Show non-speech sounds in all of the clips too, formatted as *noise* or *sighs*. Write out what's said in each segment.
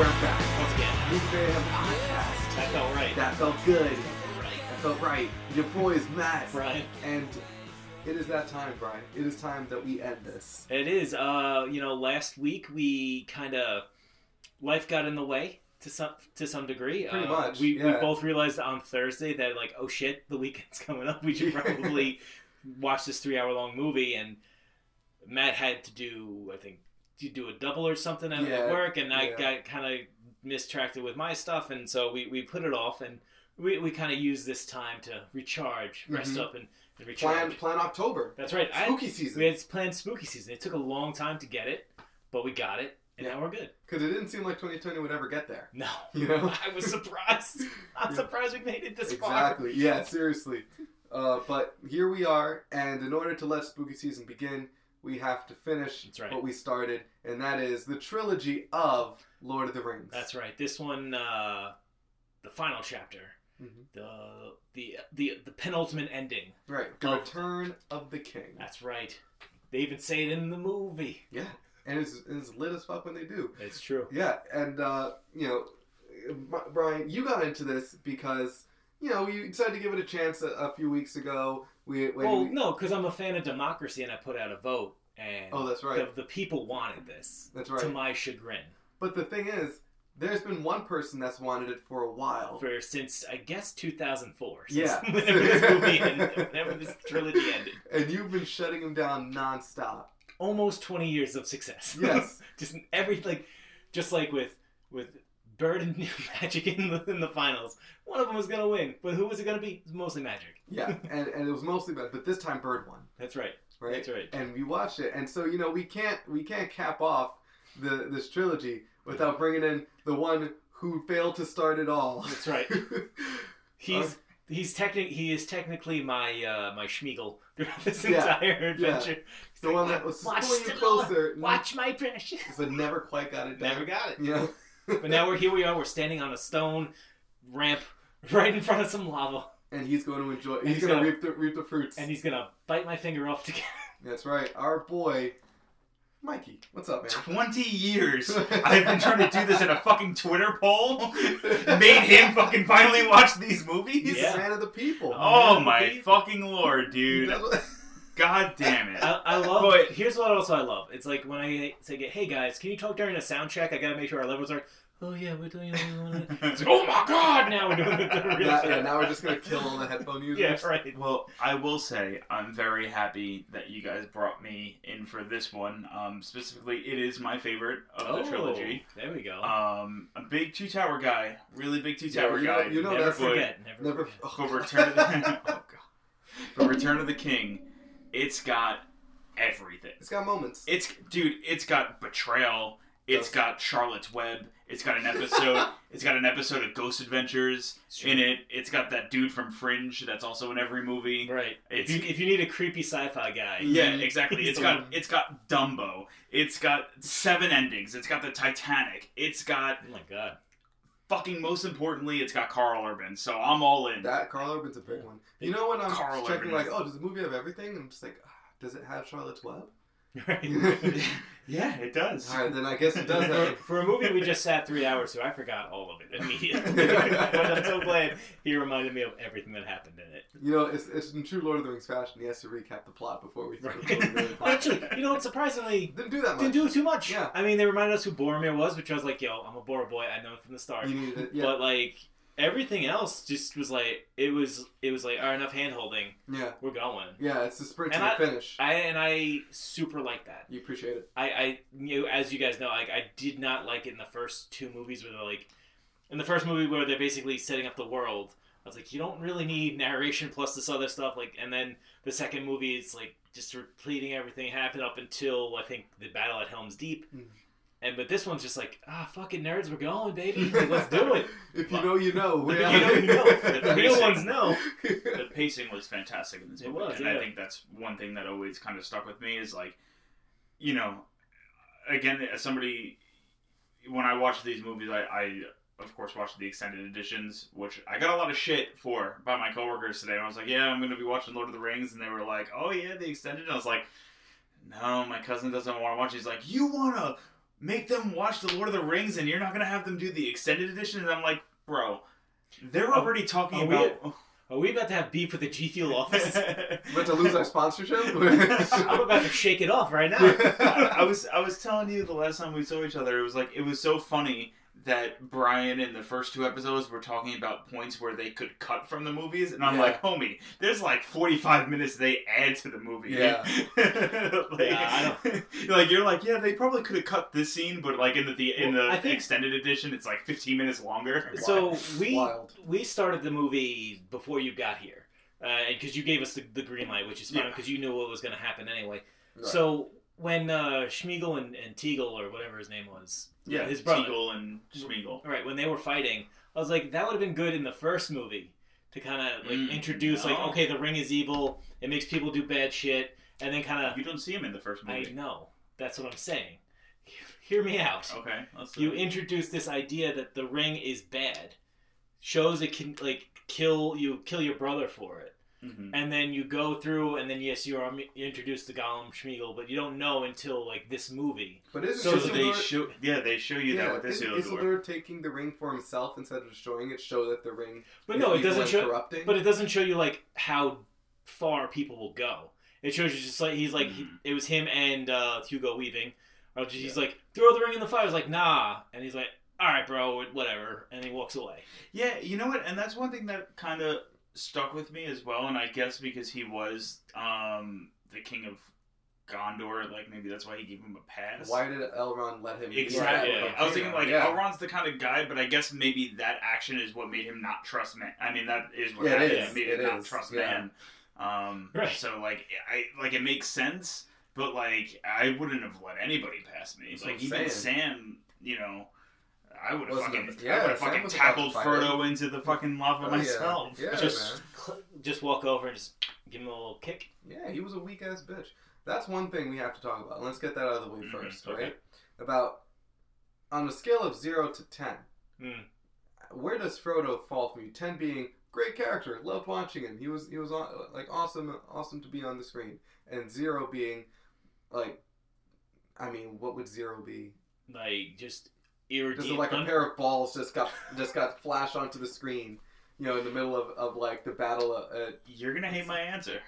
We're back. Once again, Movie Mayhem Podcast. that felt right. That felt good. right. That felt right. Your boy is Matt. Brian. And it is that time, Brian. It is time that we end this. It is. Uh, you know, last week we kind of life got in the way to some to some degree. Pretty Uh, much, We, we both realized on Thursday that like, oh shit, the weekend's *laughs* coming up. We should probably watch this three hour long movie. And Matt had to do, I think, to do a double or something at Yeah, work, and I yeah. got kind of mistracted with my stuff, and so we, we put it off and. We, we kind of used this time to recharge, rest Mhm. up, and, and recharge. Plan, plan October. That's right. I- Spooky season. we had planned spooky season. It took a long time to get it, but we got it, and Yeah. now we're good. Because it didn't seem like 2020 would ever get there. No, *laughs* You know? *laughs* I was surprised. *laughs* I'm surprised we made it this far. Exactly. Yeah, seriously. Uh, but here we are, and in order to let spooky season begin, we have to finish right. what we started, and that is the trilogy of Lord of the Rings. That's right. This one, uh, the final chapter, Mhm. the the the the penultimate ending. Right. The Of- Return of the King. That's right. They even say it in the movie. Yeah. And it's, it's lit as fuck when they do. It's true. Yeah, and uh, you know, Brian, you got into this because you know you decided to give it a chance a, a few weeks ago. We Well, we, no, because I'm a fan of democracy, and I put out a vote, and oh, that's right. the, the people wanted this. That's To my chagrin, But the thing is, there's been one person that's wanted it for a while. for since I guess 2004. *laughs* Since Yeah. whenever this movie ended, whenever this trilogy ended. *laughs* and you've been shutting him down nonstop. almost 20 years of success. Yes. *laughs* just every like just like with with Bird and *laughs* Magic in the, in the finals. One of them was going to win, but who was it going to be? It was mostly Magic. *laughs* Yeah, and, and it was mostly bad, but this time Bird won, That's right. right? That's right. And we watched it, and so you know we can't we can't cap off the this trilogy without bringing in the one who failed to start it all. That's right. *laughs* He's he's technic he is technically my uh my Smeagol throughout this Yeah. entire adventure. He's the like, one that was watch closer, Watch my precious. but never quite got it done. Never got it. Yeah. But now we're here we are, we're standing on a stone ramp *laughs* right in front of some lava. and he's going to enjoy. He's, he's going to gonna- reap the reap the fruits. And he's gonna bite my finger off to get *laughs* That's right. Our boy, Mikey. What's up, man? 20 years *laughs* I've been trying to do this in a fucking Twitter poll. Made him fucking finally watch these He's movies. Yeah. a man of the people. Oh Man, my people. fucking lord, dude. Does what- God damn it. I, I love. But- here's what also I love. It's like when I say, "Hey guys, can you talk during a sound check? I gotta make sure our levels are." Oh yeah, we're doing. *laughs* It's like, oh my god! Now we're doing the real Now- yeah, now we're just gonna kill all the headphone *laughs* users. Yeah, right. Well, I will say I'm very happy that you guys brought me in for this one. Um, specifically, it is my favorite of the trilogy. Oh, There we go. Um, a big two tower guy, really big two Yeah, tower you know- guy. you know never that's- forget. Never, Never. forget. But Return of the *laughs* oh god. But Return of the King, it's got everything. It's got moments. It's dude, it's got betrayal. It's Yes. got Charlotte's Web. It's got an episode. *laughs* it's got an episode of Ghost Adventures in it. It's got that dude from Fringe that's also in every movie. Right. If you, if you need a creepy sci-fi guy, Yeah, exactly. He's It's the got one. *laughs* it's got Dumbo. It's got seven endings. It's got the Titanic. It's got Oh my god. Fucking most importantly, it's got Karl Urban. So I'm all in. That Karl Urban's a big one. You know when I'm Karl checking Urban like, is- oh, does the movie have everything? I'm just like, ah, does it have Charlotte's Web? Right. *laughs* yeah, it does. All right, then I guess it does for, have. for a movie we just sat three hours through, I forgot all of it immediately. *laughs* but I'm so glad he reminded me of everything that happened in it. You know, it's, it's in true Lord of the Rings fashion. He has to recap the plot before we start. Right. Actually, you know what? Surprisingly, didn't do that much. didn't do too much. Yeah. I mean, they reminded us who Boromir was, which I was like, yo, I'm a Boromir boy. I know it from the start. You needed it. Yeah, But like everything else, just was like it was. It was like, all right, enough hand holding. yeah, We're going. yeah. It's the sprint to And the finish. I and I super like that. you appreciate it. I, I you know, as you guys know, like I did not like it in the first two movies where they're like in the first movie where they're basically setting up the world. I was like, you don't really need narration plus this other stuff. Like, and then the second movie is like just repeating everything happened up until I think the battle at Helm's Deep. Mm. And but this one's just like, ah, fucking nerds, we're going, baby. Like, let's do it. *laughs* if you know, you know. If Yeah. you know, you know. The The real ones know. *laughs* the pacing was fantastic in this It movie, was, and yeah. I think that's one thing that always kind of stuck with me is like, you know, again, as somebody, when I watch these movies, I, I of course watch the extended editions, which I got a lot of shit for by my coworkers today. And I was like, yeah, I'm going to be watching Lord of the Rings, and they were like, oh yeah, the extended. And I was like, no, my cousin doesn't want to watch. He's like, you want to make them watch the Lord of the Rings, and you're not going to have them do the extended edition? And I'm like, bro. They're already talking are we about. Are we about to have beef with the G Fuel office? *laughs* about to lose our sponsorship? *laughs* I'm about to shake it off right now. I, I was I was telling you the last time we saw each other, it was like it was so funny that Brian in the first two episodes were talking about points where they could cut from the movies, and I'm Yeah. like, homie, there's like 45 minutes they add to the movie. Yeah. *laughs* like, Yeah, you're *laughs* like you're like, yeah, they probably could have cut this scene, but like in the, the in Well, the think- extended edition, it's like 15 minutes longer. *laughs* So we Wild. we started the movie before you got here, uh, and because you gave us the, the green light, which is fine Yeah. because you knew what was going to happen anyway. Right. So when uh, Smeagol and, and Teagle or whatever his name was, yeah, his brother, Teagle and Smeagol. right? When they were fighting, I was like, that would have been good in the first movie to kind of like Mm, introduce, like, okay, the ring is evil, it makes people do bad shit, and then kind of, You don't see him in the first movie. I know, that's what I'm saying. Hear me out. Okay, let's you introduce this idea that the ring is bad shows it can like kill you kill your brother for it Mhm. and then you go through and then yes you're um, introduced to Gollum Smeagol but you don't know until like this movie But isn't So Isildur, they show, yeah, they show you that yeah, with this isn't Isildur. Isildur taking the ring for himself instead of destroying it show that the ring but is no it doesn't show corrupting? but it doesn't show you like how far people will go it shows you just like he's like he- Mhm. it was him and uh, Hugo Weaving or just, he's like throw the ring in the fire I was like nah and he's like all right bro whatever and he walks away Yeah, you know what? And that's one thing that kind of stuck with me as well. And I guess because he was um, the king of Gondor, like maybe that's why he gave him a pass. Why did Elrond let him? be Exactly. that way? I was thinking like yeah. Elrond's the kind of guy, but I guess maybe that action is what made him not trust man. I mean, that is what Yeah, it happened. is. made It him not trust Yeah. man. Um, *laughs* Right. So like, I like it makes sense, but like I wouldn't have let anybody pass me. That's like even saying. Sam, you know. I would have fucking, a- yeah, I would have fucking was about to tackled fight Frodo into the fucking lava Oh, myself. Yeah, just man. cl- just walk over and just give him a little kick Yeah, he was a weak ass bitch. That's one thing we have to talk about. Let's get that out of the way Mhm, first, okay. right? About on a scale of zero to ten, Hmm. where does Frodo fall for you? Ten being great character, loved watching him. He was he was like awesome, awesome to be on the screen, and zero being like, I mean, what would zero be? like just Just irradiate. like a pair of balls just got just got flashed onto the screen, you know, in the middle of, of like the battle. uh, You're gonna hate my answer.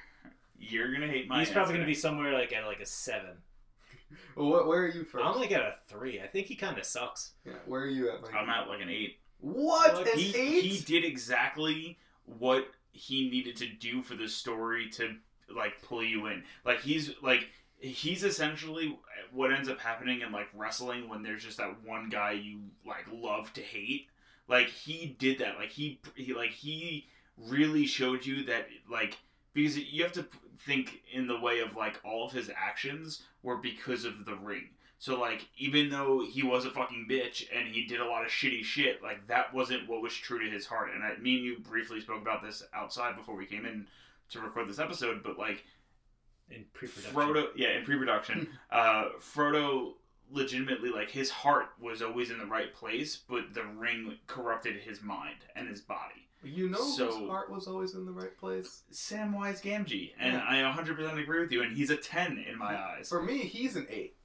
You're gonna hate my answer. He's answer. probably gonna be somewhere like at like a seven. *laughs* well, what, where are you from? I'm like at a three. I think he kind of sucks. yeah, where are you at, Mike? I'm at like an eight. What? What? An he, eight? he did exactly what he needed to do for the story to like pull you in. Like he's like he's essentially what ends up happening in like wrestling when there's just that one guy you like love to hate. Like he did that. Like he he like he really showed you that like because you have to think in the way of like all of his actions were because of the ring. So like even though he was a fucking bitch and he did a lot of shitty shit, like that wasn't what was true to his heart. And I, me and you briefly spoke about this outside before we came in to record this episode, but like In pre-production. Frodo, yeah, in pre-production, uh, Frodo legitimately like his heart was always in the right place, but the ring corrupted his mind and his body. You know So- whose heart was always in the right place? Samwise Gamgee, and Yeah. I 100% agree with you, and he's a 10 in my eyes. For me, he's an eight.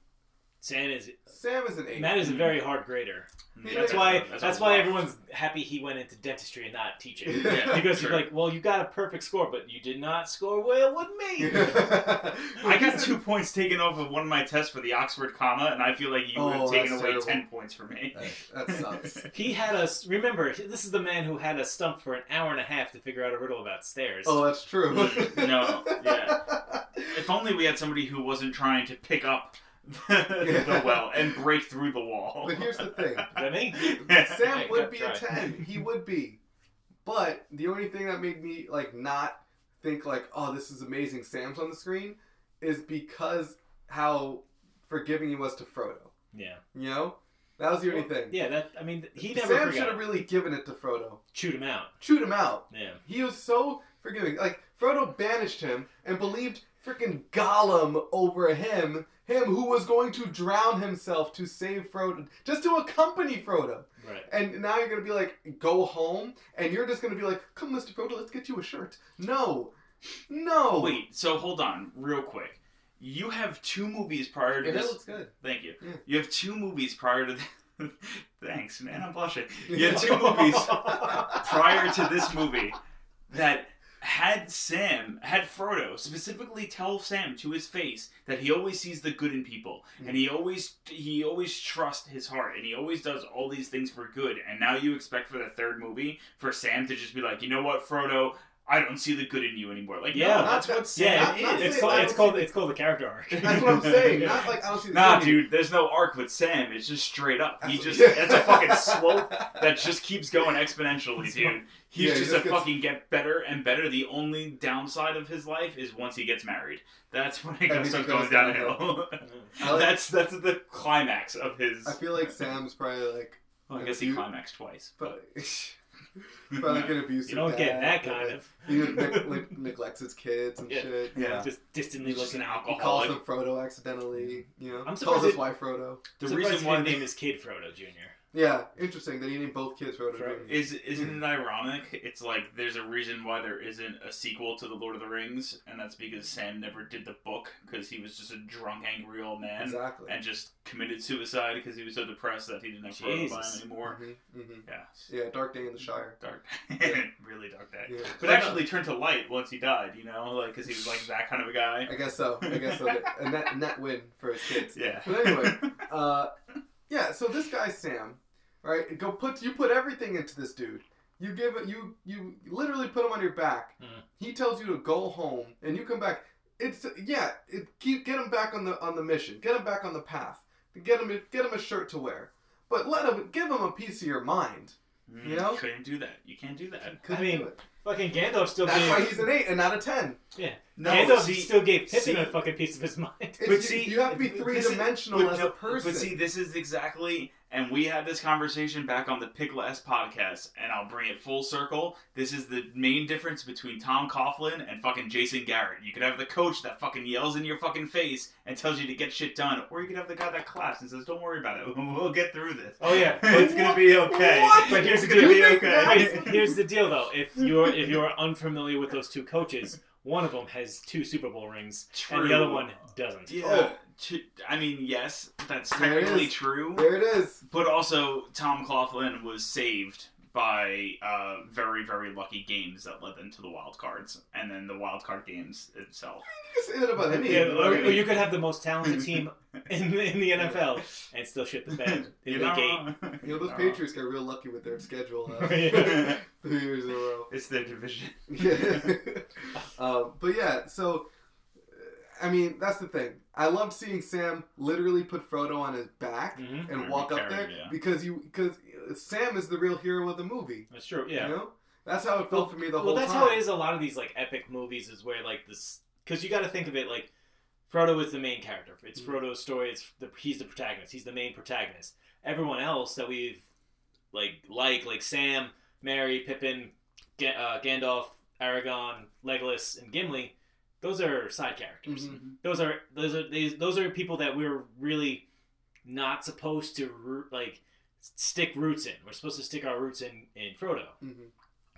Sam is Sam is an eight. Matt is a very hard grader. Yeah, That's why. a That's why rough- everyone's happy he went into dentistry and not teaching. *laughs* Yeah, because sure. you're like, well, you got a perfect score, but you did not score well with me. *laughs* I got two points taken off of one of my tests for the Oxford comma, and I feel like you would have Oh, taken away terrible. 10 points from me. That, that sucks. *laughs* He had us. Remember, this is the man who had us stumped for an hour and a half to figure out a riddle about stairs. Oh, that's true. No, yeah. If only we had somebody who wasn't trying to pick up the well and break through the wall. But here's the thing. Is that me? Sam Hey, would be a try. ten. He would be. But the only thing that made me like not think like, oh, this is amazing. Sam's on the screen, is because how forgiving he was to Frodo. Yeah. You know, that was the only thing. Yeah, that I mean, he never Sam forgot. should have really given it to Frodo. Chewed him out. Shoot him out. Yeah. He was so forgiving. Like Frodo banished him and believed freaking Gollum over him, him who was going to drown himself to save Frodo, just to accompany Frodo. Right. And now you're gonna be like, go home, and you're just gonna be like, come, Mr. Frodo, let's get you a shirt. No, no. Wait, so hold on, real quick. You have two movies prior to Yeah, that this. looks good. Thank you. Yeah. You have two movies prior to. Th- *laughs* Thanks, man. I'm blushing. You have two *laughs* movies prior to this movie that had Sam, had Frodo specifically tell Sam to his face that he always sees the good in people, hmm. and he always he always trusts his heart, and he always does all these things for good. And now you expect for the third movie for Sam to just be like, you know what, Frodo, I don't see the good in you anymore. Like, Yeah, no, that's not what Sam Yeah, not- not is. it's called it's called see- it's called the character arc. That's what I'm saying. Not like I don't see the Nah, good. dude, there's no arc with Sam. It's just straight up. He just it's a fucking *laughs* slope that just keeps going exponentially, dude. He's Yeah, he just, just a gets- fucking get better and better. The only downside of his life is once he gets married. That's when it Everything starts going goes downhill. *laughs* I like- that's that's the climax of his. I feel like Sam's probably like, well, I guess he you- climaxed twice. but *laughs* probably like an abusive. you don't get that kind of He neg- neg- neglects his kids and Yeah. shit. Yeah. just distantly He's just an looking out. He calls him Frodo accidentally. You know, I'm calls surprised his it- wife Frodo. The reason he why didn't name is kid Frodo Jr. Yeah, interesting that he named both kids Frodo. Frodo. Jr. Is isn't it ironic? It's like there's a reason why there isn't a sequel to the Lord of the Rings, and that's because Sam never did the book because he was just a drunk, angry old man exactly. and just committed suicide because he was so depressed that he didn't have Frodo by Jesus. him anymore. hmm hmm Yeah, Yeah, Dark Day in the Shire. dark, Day *laughs* really dark day. Yeah. But actually turned to light once he died. You know, like because he was like that kind of a guy. I guess so. I guess so. A net, net win for his kids. Yeah. But anyway, *laughs* uh, yeah. So this guy Sam, right? Go put you put everything into this dude. You give it. You you literally put him on your back. Mhm. He tells you to go home, and you come back. It's yeah. It, keep get him back on the on the mission. Get him back on the path. Get him get him a shirt to wear. But let him give him a piece of your mind. Mm, You know? couldn't do that. You can't do that. Couldn't I mean, it. Fucking Gandalf still That's gave why he's an eight and not a ten. Yeah. No, Gandalf see, still gave Pippin see- a fucking piece of his mind. But you, see, you have to be three dimensional as no- a person. But see, this is exactly, and we had this conversation back on the Pick Less podcast, and I'll bring it full circle. This is the main difference between Tom Coughlin and fucking Jason Garrett. You could have the coach that fucking yells in your fucking face and tells you to get shit done, or you could have the guy that claps and says, "Don't worry about it, *laughs* we'll get through this." Oh yeah, *laughs* it's gonna be okay. What? But here's it's the gonna deal. be okay. Wait, here's the deal though. If you're if you're *laughs* unfamiliar with those two coaches, one of them has two Super Bowl rings, and the other one doesn't. Yeah. Oh. To- I mean, yes, that's There technically true. there it is. But also, Tom Coughlin was saved by uh, very, very lucky games that led them to the wild cards, and then the wild card games itself. You can say that about any. Yeah, or, or you could have the most talented team *laughs* in the, in the NFL and still shit the bed *laughs* in You're the not gate. You know, those *laughs* You're Patriots got real lucky with their schedule uh, three years in a row. It's their division. Yeah. um, but yeah, so uh, I mean, that's the thing. I loved seeing Sam literally put Frodo on his back Mhm. and walk up carried, there yeah. because you because Sam is the real hero of the movie. That's true. Yeah. You know, that's how it felt for me the whole time. well, that's time. how it is. A lot of these like epic movies is where like this because you got to think of it like Frodo is the main character. It's Mhm. Frodo's story. It's the he's the protagonist. He's the main protagonist. Everyone else that we've like like like Sam, Merry, Pippin, Ga- uh, Gandalf, Aragorn, Legolas, and Gimli. Those are side characters. Mhm. Those are those are these those are people that we're really not supposed to like stick roots in. We're supposed to stick our roots in in Frodo. Mhm.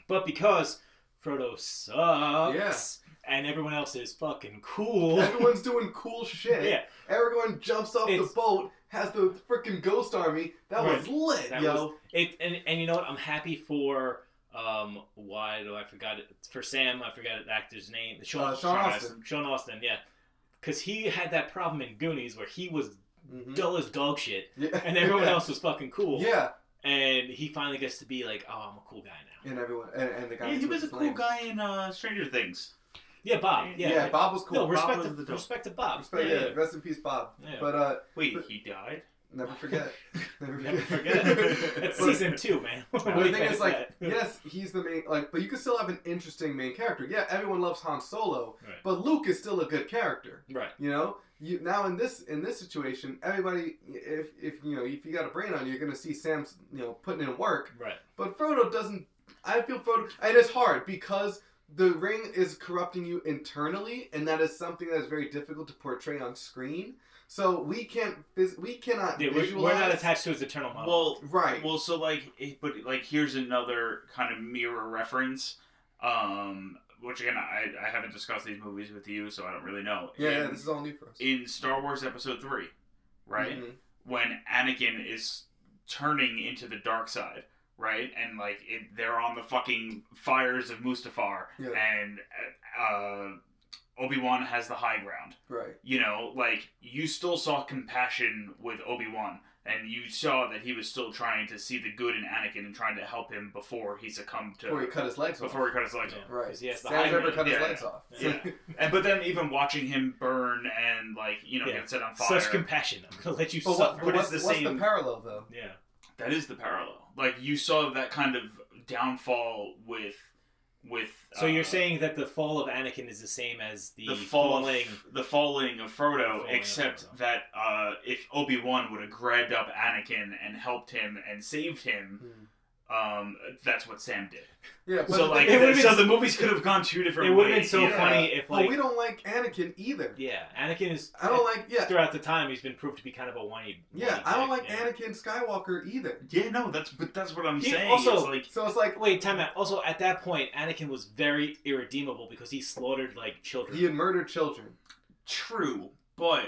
But because Frodo sucks and everyone else is fucking cool. Everyone's *laughs* doing cool shit. yeah, Everyone jumps off the boat, has the freaking ghost army. That was lit, that yo. was it. And, and you know what? I'm happy for um why do I forgot it for Sam? I forgot the actor's name. Sean Uh, Sean Sean Astin. Sean Astin, yeah. Because he had that problem in Goonies where he was Mhm. dull as dog shit, Yeah. and everyone *laughs* else was fucking cool. Yeah, And he finally gets to be like, oh, I'm a cool guy now. and everyone and, and the guy. Yeah, he was a cool guy in uh, Stranger Things. Yeah, Bob. Yeah, Yeah, Bob was cool. no, Bob respect was to, the dope. respect to Bob. Respect, yeah, yeah, rest in peace, Bob. yeah. But uh, Wait, But- he died? Never forget. *laughs* Never Never forget. forget. It's But- season two, man. But the thing is, like, yes, he's the main, like, but you can still have an interesting main character. Yeah, everyone loves Han Solo, Right. but Luke is still a good character. right. You know, you now in this in this situation, everybody, if if you know, if you got a brain on you, you're gonna see Sam's, you know, putting in work. Right. But Frodo doesn't. I feel Frodo, and it's hard because the ring is corrupting you internally, and that is something that is very difficult to portray on screen. So we can't, we cannot Yeah, we're, visualize. we're not attached to his eternal model. Well, Right. Well, so like, it- but like, here's another kind of mirror reference. Um, which again, I, I haven't discussed these movies with you, so I don't really know. yeah, yeah, this is all new for us. in Star Wars Episode Three, right Mhm. when Anakin is turning into the dark side, right, and like it, they're on the fucking fires of Mustafar, Yeah. and uh, Obi Wan has the high ground. Right. you know, like you still saw compassion with Obi Wan, and you saw that he was still trying to see the good in Anakin and trying to help him before he succumbed to Before he cut his legs off. before he cut his legs Yeah. off. right? he has the Sam's high never ground. cut his Yeah. legs off. Yeah. *laughs* And but then even watching him burn and like you know Yeah. get set on fire, Such compassion. I'm gonna let you But, suffer. what, but But what's, it's the what's same- the parallel though? Yeah. That is the parallel. Like you saw that kind of downfall with with. So you're uh, saying that the fall of Anakin is the same as the, the fall falling. the falling of Frodo, falling of except Frodo. that uh, if Obi Wan would have grabbed up Anakin and helped him and saved him, um, that's what Sam did. Yeah, but so like, it would've is- so been- the movies could have gone two different. Ways. It would have been so yeah. funny if but like we don't like Anakin either. yeah, Anakin is. I don't like. Yeah, Throughout the time, he's been proved to be kind of a whiny. yeah. whiny I don't like yeah. Anakin Skywalker either. Yeah, no, that's but that's what I'm He saying. also- It's like So it's like Wait, time out. Also, at that point, Anakin was very irredeemable because he slaughtered like children. he had murdered children. true, but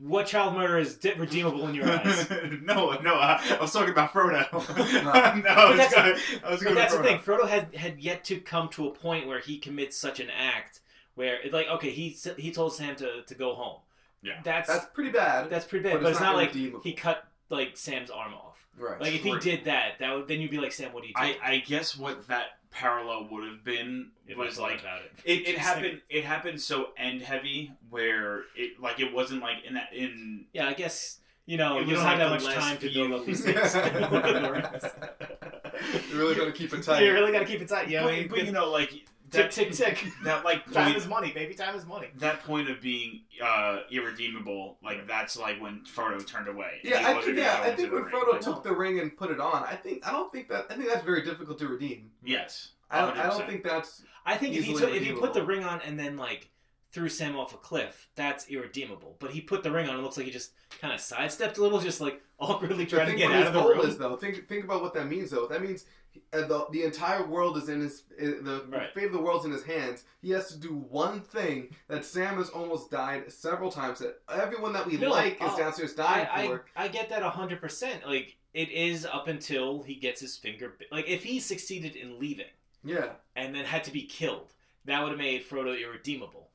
What child murder is de- redeemable in your *laughs* eyes? no, no, I, I was talking about Frodo. no, *laughs* No. I was that's- going. I was But going. that's to the thing. Frodo. Frodo had had yet to come to a point where he commits such an act where it's like, okay, he he told Sam to, to go home. Yeah. that's That's pretty bad. that's pretty bad. but But, it's it's not not, like he cut like Sam's arm off. right. Like if he did that, that would, then you'd be like, Sam, what are you doing? I, I guess what that parallel would have been If was like about it. it, it Just happened. It happened so end heavy where it like it wasn't like in that in Yeah, I guess you know you was don't have that much last time to build up these things. *laughs* *laughs* you really gotta keep it tight. you really got to keep it tight. Yeah, know, but, you but you know like tick that tick tick. *laughs* that like Time is money, baby. Time is money. that point of being uh, irredeemable like that's like when Frodo turned away. Yeah, I think, yeah, I think the when ring. Frodo Like, took the ring and put it on, I think I don't think that I think that's very difficult to redeem. yes, I don't, I don't think that's I think if he took, if he put the ring on and then like threw Sam off a cliff, that's irredeemable. But he put the ring on. It looks like he just kind of sidestepped a little, just like awkwardly trying to get out of the room. is though. Think think about what that means though. That means uh, the the entire world is in his uh, the Right. fate of the world's in his hands. He has to do one thing that Sam has almost died several times. That everyone that we No, like is uh, downstairs dying I, for. I get that hundred percent. Like it is up until he gets his finger. Like if he succeeded in leaving Yeah, and then had to be killed, that would have made Frodo irredeemable.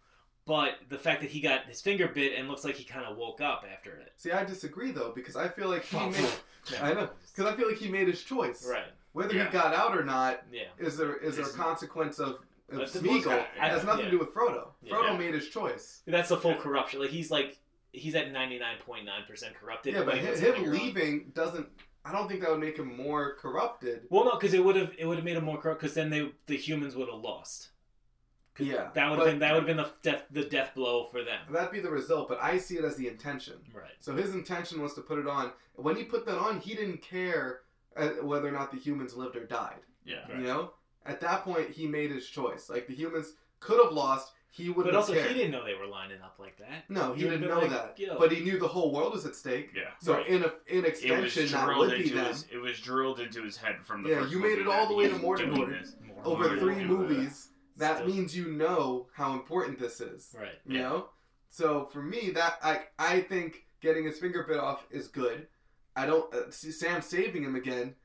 But the fact that he got his finger bit and looks like he kind of woke up after it. see, I disagree though because I feel like he Oh, made. *laughs* I know because I feel like he made his choice. Right. Whether Yeah. he got out or not Yeah. is there is there a consequence of, of Smeagol? It has nothing yeah. to do with Frodo. Frodo made his choice. That's the full corruption. Like he's like he's at ninety nine point nine percent corrupted. Yeah, but him, him finger on. leaving doesn't. I don't think that would make him more corrupted. Well, no, because it would have it would have made him more corrupt. Because then they the humans would have lost. 'Cause Yeah, that would have been that would have been the death the death blow for them. That'd be the result, but I see it as the intention. Right. So his intention was to put it on. When he put that on, he didn't care uh, whether or not the humans lived or died. yeah. Right. You know, at that point, he made his choice. Like the humans could have lost, he wouldn't But also, have cared. he didn't know they were lining up like that. No, he, He didn't know like, that. yo. But he knew the whole world was at stake. Yeah. So Right. in a, in extension, that would be into them. his. It was drilled into his head from the Yeah, first you made movie it all the way to Mordor. doing Over three Yeah. movies, that Still. means you know how important this is. Right. You Yeah. know? So for me, that I I think getting his finger bit off is good. I don't uh, see Sam saving him again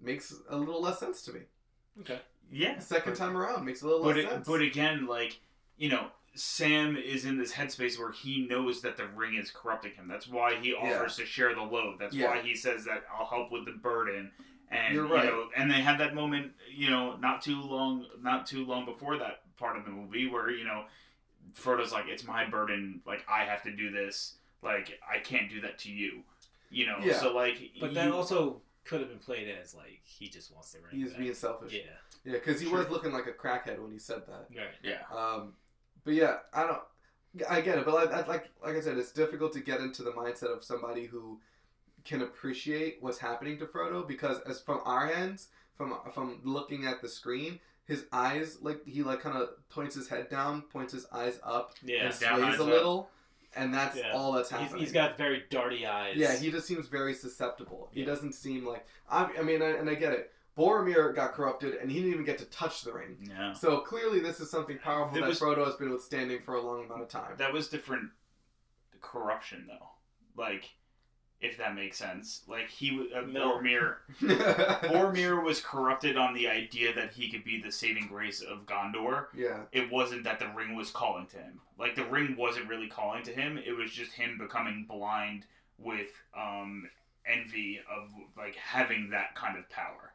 makes a little less sense to me. Okay. Yeah. Second but- time around makes a little But less it, sense. but again, like you know, Sam is in this headspace where he knows that the ring is corrupting him. That's why he Yeah. offers to share the load. That's Yeah. why he says that I'll help with the burden. And You're right. you know, and they had that moment, you know, not too long, not too long before that part of the movie where you know, Frodo's like, "It's my burden. Like I have to do this. Like I can't do that to you." You know, Yeah. so like, But you, that also could have been played as like he just wants the ring. He's back. being selfish. Yeah. Yeah, because he Sure. was looking like a crackhead when he said that. Right. yeah, Um, but yeah, I don't. I get it, but like, like like I said, it's difficult to get into the mindset of somebody who can appreciate what's happening to Frodo because, as from our ends, from from looking at the screen, his eyes like he like kind of points his head down, points his eyes up, Yeah. and sways a up. little, and that's Yeah. all that's He's, happening. he's got very darty eyes. Yeah, he just seems very susceptible. He Yeah. doesn't seem like I, I mean, I, and I get it. Boromir got corrupted, and he didn't even get to touch the ring. yeah. So clearly, this is something powerful There that was- Frodo has been withstanding for a long amount of time. That was different corruption, though. Like, if that makes sense. Like he, w- uh, No. Boromir, *laughs* Boromir was corrupted on the idea that he could be the saving grace of Gondor. yeah, It wasn't that the ring was calling to him. Like the ring wasn't really calling to him. It was just him becoming blind with um, envy of like having that kind of power.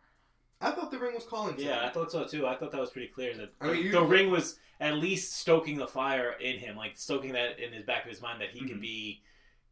I thought the ring was calling. To him. Yeah, I thought so too. I thought that was pretty clear that I mean, you- the ring was at least stoking the fire in him, like stoking that in his back of his mind that he Mm-hmm. could be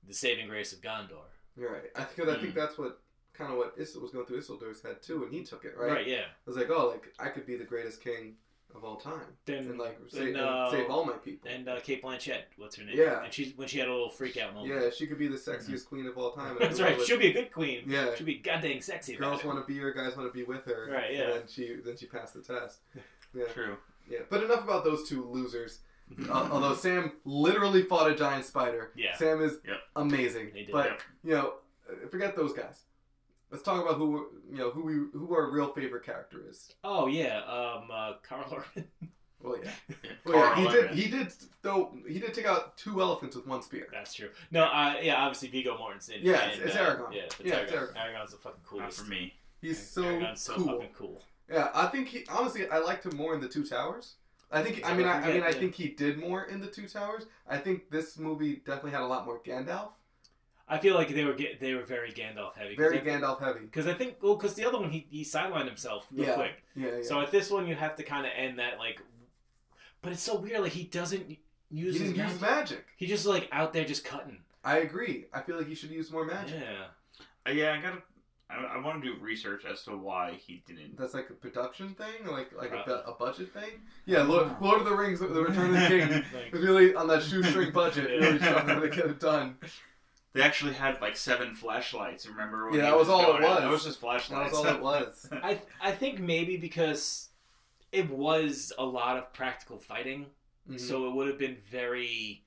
the saving grace of Gondor. Right. I think I Hmm. think that's what kind of what Isil was going through Isildur's head too, and he took it right. Right. yeah. I was like, oh, like I could be the greatest king of all time, Then and like save, then, uh, and save all my people. and uh, Cate Blanchett, what's her name? Yeah. And she's when she had a little freak out moment. yeah, she could be the sexiest queen of all time. *laughs* That's right. She'll be a good queen. Yeah. She'll be goddamn sexy. Girls want to be her, guys want to be with her. Right, yeah. And then she then she passed the test. *laughs* Yeah. True. Yeah. But enough about those two losers. Uh, although Sam literally fought a giant spider. Yeah. Sam is Yep. amazing. They did. But Yep. you know, uh, forget those guys. Let's talk about who you know who we who our real favorite character is. Oh yeah. Um. Uh, Karl Urban. *laughs* Well, yeah. Yeah. *laughs* Well, yeah. He Karl did. He did. Though he did take out two elephants with one spear. That's true. No. Uh. Yeah. Obviously, Viggo Mortensen. Yeah, and, it's- it's uh, Aragorn. Yeah. It's Yeah, it's Aragorn. Aragorn. Aragorn's the fucking Not coolest. for me. He's so Aragorn's so cool. fucking cool. Yeah, I think he honestly I liked him more in the Two Towers. I think I mean I, I mean I think he did more in the Two Towers. I think this movie definitely had a lot more Gandalf. I feel like they were get, they were very Gandalf heavy. Very I, Gandalf heavy. Because I think well, because the other one he he sidelined himself real Yeah. quick. Yeah, yeah. So at this one you have to kind of end that like, but it's so weird. Like he doesn't use his didn't use magic. magic. He just like out there just cutting. I agree. I feel like he should use more magic. Yeah. Uh, yeah, I gotta. I, I want to do research as to why he didn't. That's like a production thing, or like like a, a budget thing. Yeah, Lord, Lord of the Rings, The Return of the King, *laughs* Like, was really on that shoestring budget. Yeah. Really struggling to get it done. They actually had like seven flashlights. Remember? when Yeah, that was all it was. That was just That flashlights. was all it was. *laughs* I I think maybe because it was a lot of practical fighting, Mhm. so it would have been very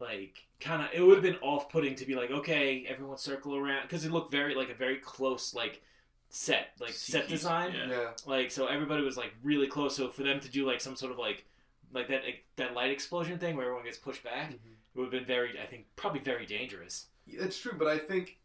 like kind of it would have been off putting to be like okay everyone circle around because it looked very like a very close like set like set design yeah. yeah. like so everybody was like really close so for them to do like some sort of like like that like, that light explosion thing where everyone gets pushed back Mhm. it would have been very i think probably very dangerous It's true, but I think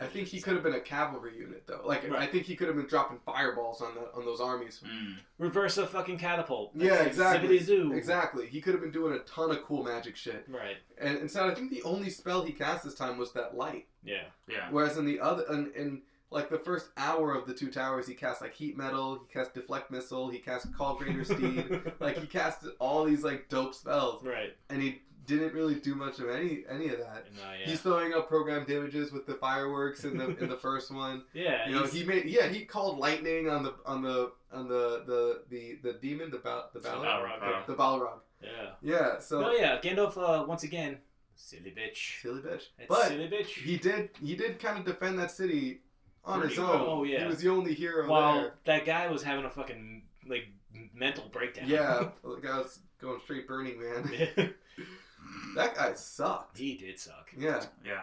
I think he could have been a cavalry unit though. Like I think he could have been dropping fireballs on the on those armies. Mm. reverse a fucking catapult Yeah, exactly. zippity-zoo. Exactly. He could have been doing a ton of cool magic shit. right And instead, I think the only spell he cast this time was that light. yeah Yeah. Whereas in the other, in, in like the first hour of the two towers, he cast like heat metal, he cast deflect missile, he cast call greater steed. *laughs* like he cast all these like dope spells, right and he didn't really do much of any any of that. uh, yeah. He's throwing up program damages with the fireworks in the in the first one. *laughs* yeah You know, he's- he made yeah he called lightning on the on the on the the the, the demon the ba- the Balrog Balrog, yeah. the Balrog yeah yeah so oh yeah Gandalf uh, once again silly bitch silly bitch That's but silly bitch he did he did kind of defend that city on Pretty his well, own oh, yeah. he was the only hero while that guy was having a fucking like mental breakdown yeah *laughs* the guy was going straight Burning Man yeah *laughs* that guy sucked he did suck yeah Yeah.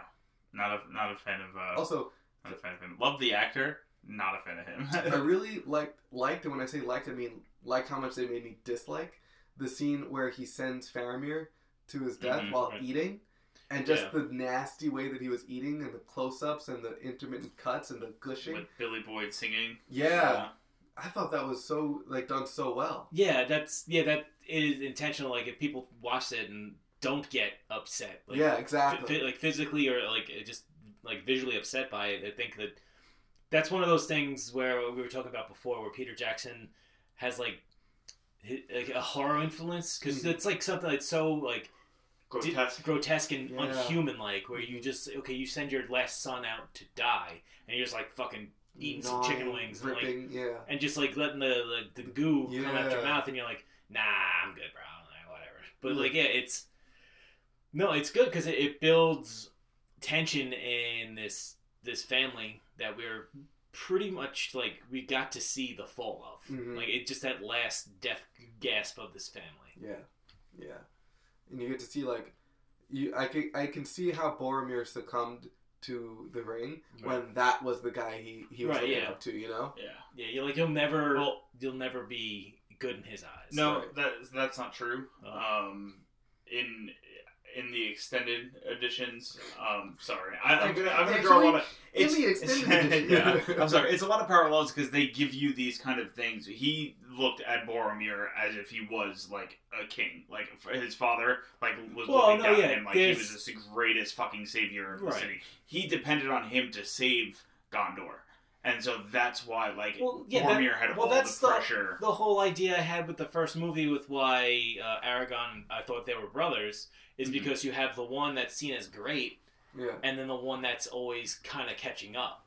Not a not a fan of. Uh, also not a fan of him. Love the actor. Not a fan of him. I *laughs* really liked liked and when I say liked I mean liked how much they made me dislike the scene where he sends Faramir to his death Mhm, while eating and just Yeah. the nasty way that he was eating and the close-ups and the intermittent cuts and the gushing With Billy Boyd singing. yeah I thought that was so like done so well yeah that's yeah that is intentional like if people watch it and don't get upset like, yeah exactly phy- like physically or like just like visually upset by it. I think that that's one of those things where we were talking about before, where Peter Jackson has like hi- like a horror influence because Mhm. it's like something that's so like grotesque. grotesque and Yeah. unhuman like, where you just okay, you send your last son out to die, and you're just like fucking eating some chicken Gnawing, wings and like yeah. and just like letting the the, the goo come out your mouth, and you're like, nah, I'm good, bro, like, whatever. But Mm. like, yeah, it's no, it's good because it, it builds tension in this this family that we're pretty much like we got to see the fall of. Mhm. Like it just that last death gasp of this family. Yeah, yeah, and you get to see like, you I can I can see how Boromir succumbed to the ring when that was the guy he he was Right, looking yeah. up to, you know. Yeah. Yeah, you're like you'll never Well- you'll never be good in his eyes. No, Right. that that's not true. Oh. Um, in in the extended editions, um, sorry, I, I'm gonna I'm gonna draw a lot of. in It's, the extended *laughs* edition. yeah, I'm sorry. It's a lot of parallels because they give you these kind of things. He looked at Boromir as if he was like a king, like his father, like was Well, looking no, down yeah, at him, like he was the greatest fucking savior of the Right. city. He depended on him to save Gondor, and so that's why, like, Well, yeah, that- Boromir had well, all that's the the- pressure. The whole idea I had with the first movie with why uh, Aragorn I thought they were brothers is Mhm. because you have the one that's seen as great yeah. and then the one that's always kind of catching up.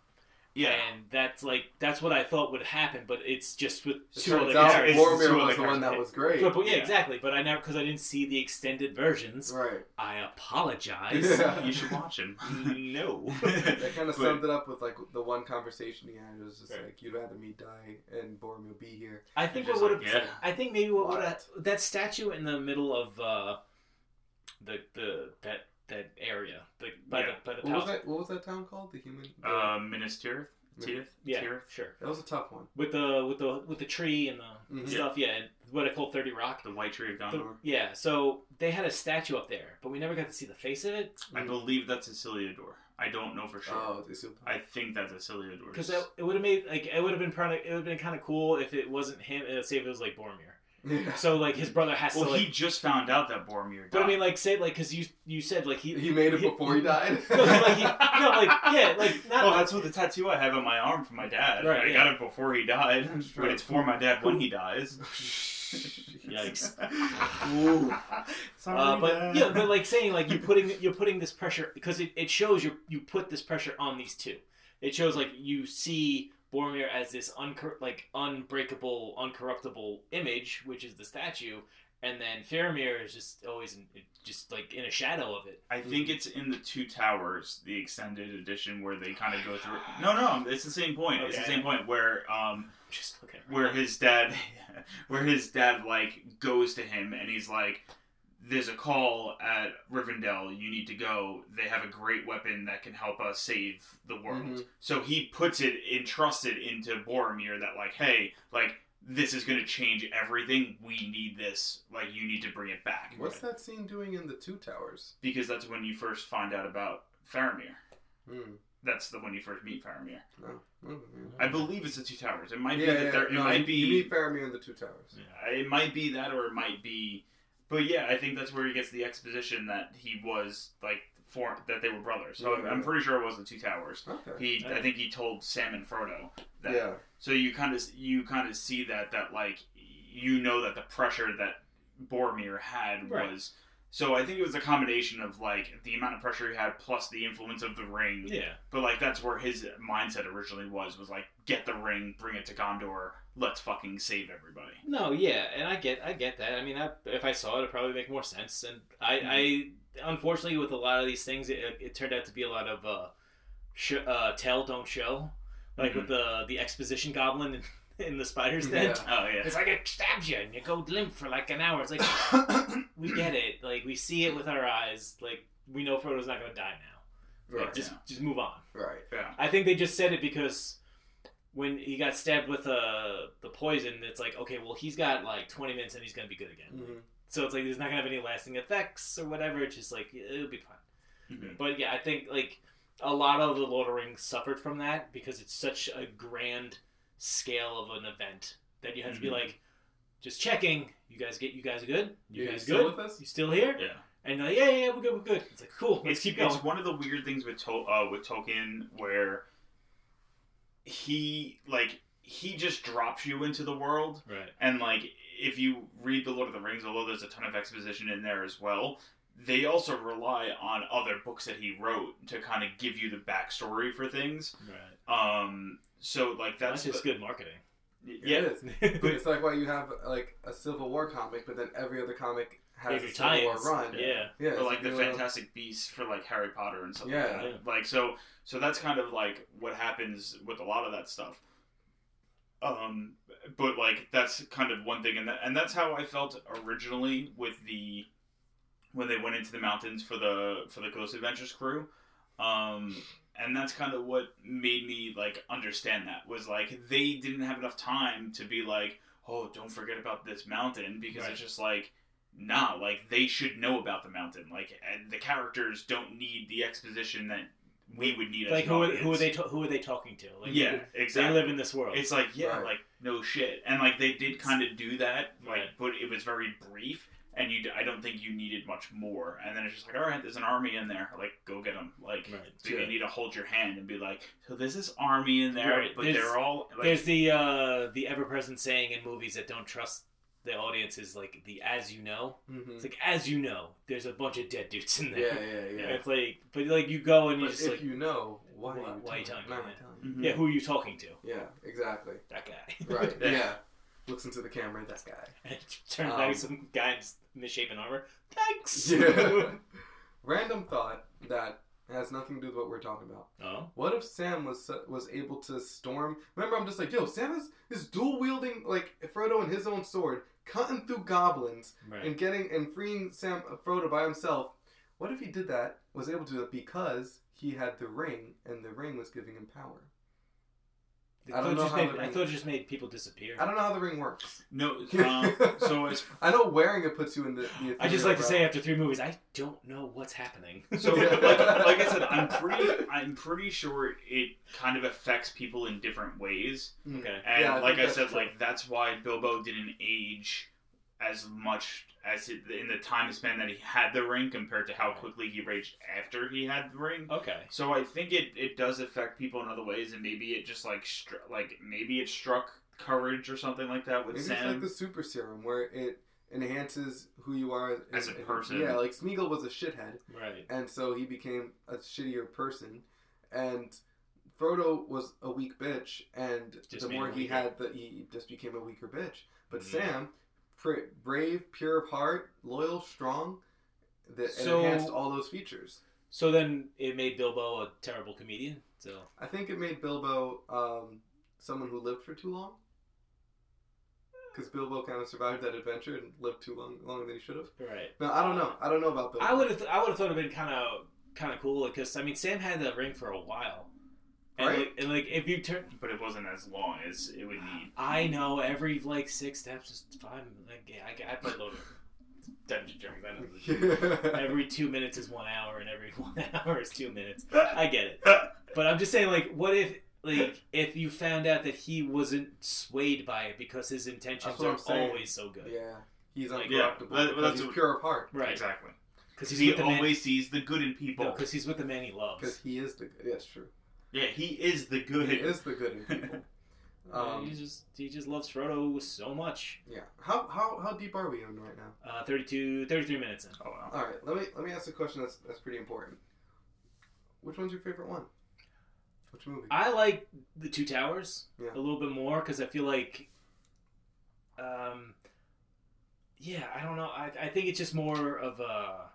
Yeah, And that's like that's what I thought would happen, but it's just with It two turns other out characters. It's Boromir two was other the one that was great. But, but yeah, Yeah. exactly. But I never because I didn't see the extended versions. right. I apologize. Yeah. *laughs* you should watch him. no. *laughs* That kind of summed it up with like the one conversation he had. It was just Right. like, "You'd rather me die and Boromir be here." I think Just what would like, have. yeah. I think maybe what would What? have that statue in the middle of uh, the the that that area the, by Yeah. the by the What was that? What was that town called? The human. the- Uh, Minas Tirith. Tirith. Yeah, Tirith? sure. that was a tough one. With the with the with the tree and the Mhm. stuff. Yeah, and what I call Thirty Rock. The White Tree of The- yeah, so they had a statue up there, but we never got to see the face of it I believe that's Isiliador. I don't know for sure. Oh, they. I think that's Isiliador. because it would have made like it would have been probably it would have been kind of cool if it wasn't him. uh, Say if it was like Boromir. Yeah. So like his brother has well, to like. he just found out that Boromir died. but I mean, like say like because you you said like he He made it before he died. *laughs* No, like he, no, like yeah, like *laughs* not oh, that's what the tattoo I have on my arm from my dad. Right, I yeah. got it before he died, *laughs* but it's for my dad when he dies. Yikes. Ooh. Sorry, Uh, but Dad. yeah, but like saying like you're putting you're putting this pressure because it, it shows you you put this pressure on these two. It shows like you see Boromir as this uncor- like unbreakable, uncorruptible image, which is the statue, and then Faramir is just always in, just like in a shadow of it. I think it's in the Two Towers, the extended edition, where they kind of go through. No, no, it's the same point. It's the same point where um, Just where his dad *laughs* where his dad like goes to him and he's like there's a call at Rivendell you need to go they have a great weapon that can help us save the world Mhm. so he puts it entrusted into Boromir that like hey like this is going to change everything we need this like you need to bring it back What's that scene doing in the Two Towers? because that's when you first find out about Faramir Hmm. that's the when you first meet Faramir No. Oh, I believe it's the two towers it might yeah, be yeah, the third, no, it might be You meet Faramir in the Two Towers. Yeah, it might be that, or it might be. But yeah, I think that's where he gets the exposition that he was like for that they were brothers. So Yeah. I'm pretty sure it was the two towers. Okay. He, I think he told Sam and Frodo that. yeah. So you kind of you kind of see that that like you know that the pressure that Boromir had Right. was. So I think it was a combination of like the amount of pressure he had plus the influence of the ring. Yeah, But like that's where his mindset originally was was like get the ring, bring it to Gondor, let's fucking save everybody. no, yeah, and I get I get that. I mean, I, if I saw it, it'd probably make more sense. And I, I unfortunately with a lot of these things, it, it turned out to be a lot of uh, sh- uh, tell don't show, like with the the exposition goblin in, *laughs* in the spider's den. Yeah. Oh yeah. It's like it stabs you and you go limp for like an hour. It's like *coughs* we get it, like we see it with our eyes. Like we know Frodo's not gonna die now. Like, Right. just yeah. just move on. Right. Yeah. I think they just said it because when he got stabbed with uh, the poison, it's like okay, well he's got like 20 minutes and he's gonna be good again. Mhm. So it's like he's not gonna have any lasting effects or whatever. It's just like it'll be fine. Mhm. But yeah, I think like a lot of the Lord of the Rings suffered from that because it's such a grand scale of an event that you have to be Mhm. like, just checking. You guys get you guys good? You You guys still good? with us? You still here? Yeah. And you're like, yeah, yeah, yeah, we're good, we're good. It's like cool. Let's It's, keep going. it's one of the weird things with to- uh, with Tolkien where he like he just drops you into the world right. and like if you read the Lord of the Rings, although there's a ton of exposition in there as well, they also rely on other books that he wrote to kind of give you the backstory for things. Right. Um, so like That's that's just good marketing. yeah, It is. *laughs* *laughs* It's like why you have like a Civil War comic, but then every other comic has Maybe a Civil War tie-ins. run. Yeah. yeah. or like the you know, Fantastic Beasts for like Harry Potter and stuff Yeah. like that. Yeah. Like so, so that's kind of like what happens with a lot of that stuff. Um, but like that's kind of one thing, and that, and that's how I felt originally with the when they went into the mountains for the for the Ghost Adventures crew. Um, and that's kind of what made me like understand that was like they didn't have enough time to be like, oh, don't forget about this mountain because Right. it's just like nah, like they should know about the mountain. Like and the characters don't need the exposition that we would need. like as who are, who are they ta- who are they talking to? Like yeah, they exactly. live in this world. It's like yeah, Right. like no shit, and like they did kind of do that, like, Right. but it was very brief, and you, d- I don't think you needed much more. And then it's just like, all right, there's an army in there, like go get them. Like Right. do Yeah. you need to hold your hand and be like, so there's this army in there, Right. but There's- they're all like, There's the uh, the ever present saying in movies that don't trust the audience is like the as you know. Mhm. It's like as you know, there's a bunch of dead dudes in there. Yeah, *laughs* yeah, yeah. And It's like, but like you go and you just if like, you know, why, Why- are you why are you telling? telling Why me am I that? telling Mhm. yeah, who are you talking to? Yeah, exactly. That guy. Right. *laughs* Yeah. Looks into the camera. That guy. *laughs* and turns Um, back to some guy in misshapen armor. Thanks. Yeah. *laughs* Random thought that has nothing to do with what we're talking about. oh. What if Sam was was able to storm? Remember, I'm just like, yo, Sam is, is dual wielding like Frodo and his own sword, cutting through goblins Right. and getting and freeing Sam Frodo by himself. What if he did that? Was able to do that because he had the ring, and the ring was giving him power. I, I thought don't it know just how made, the I thought it just made people disappear. I don't know how the ring works. no. *laughs* Um, so as I know wearing it puts you in the. the I just like to ethereal say after three movies, I don't know what's happening. *laughs* So, like, like I said, I'm pretty, I'm pretty sure it kind of affects people in different ways. Mm. okay. And Yeah, I like I said, true. like that's why Bilbo didn't age as much as it, in the time span that he had the ring compared to how quickly he raged after he had the ring. Okay. So I think it, it does affect people in other ways, and maybe it just like str- like maybe it struck courage or something like that with Maybe Sam. it's like the super serum where it enhances who you are As a in- in- person. Yeah, like Smeagol was a shithead, Right. and so he became a shittier person, and Frodo was a weak bitch, and Just the more he had, the he just became a weaker bitch. But Mhm. Sam, pr- brave, pure of heart, loyal, strong, that So- enhanced all those features. So then it made Bilbo a terrible comedian. So I think it made Bilbo um, someone who lived for too long. Because Bilbo kind of survived that adventure and lived too long longer than he should have. right. No, I don't know. I don't know about Bilbo. I would have. Th- I would have thought it'd been kind of kind of cool because I mean Sam had the ring for a while, and, Right. like, and like if you turn, but it wasn't as long as it would need. I know every like six steps is fine. Like yeah, I, I play Lord of Dungeons and Dragons. I know this. *laughs* every two minutes is one hour, and every *laughs* one hour is two minutes. I get it, *laughs* but I'm just saying, like, what if, like, if you found out that he wasn't swayed by it because his intentions are always so good, yeah, he's Like, yeah, that- that's he's what- pure of heart. right? Exactly. Because Because he's he with the man. always sees the good in people. No, because he's with the man he loves. Because he is the good. Yeah, true. Yeah, he is the good. He is the good in people. *laughs* Um, he just he just loves Frodo so much. yeah. How, how how deep are we in right now? Uh, 32, 33 minutes in. Oh wow. All right. Let me let me ask a question that's that's pretty important. Which one's your favorite one? Which movie? I like the Two Towers Yeah. a little bit more because I feel like, um, yeah, I don't know. I, I think it's just more of a.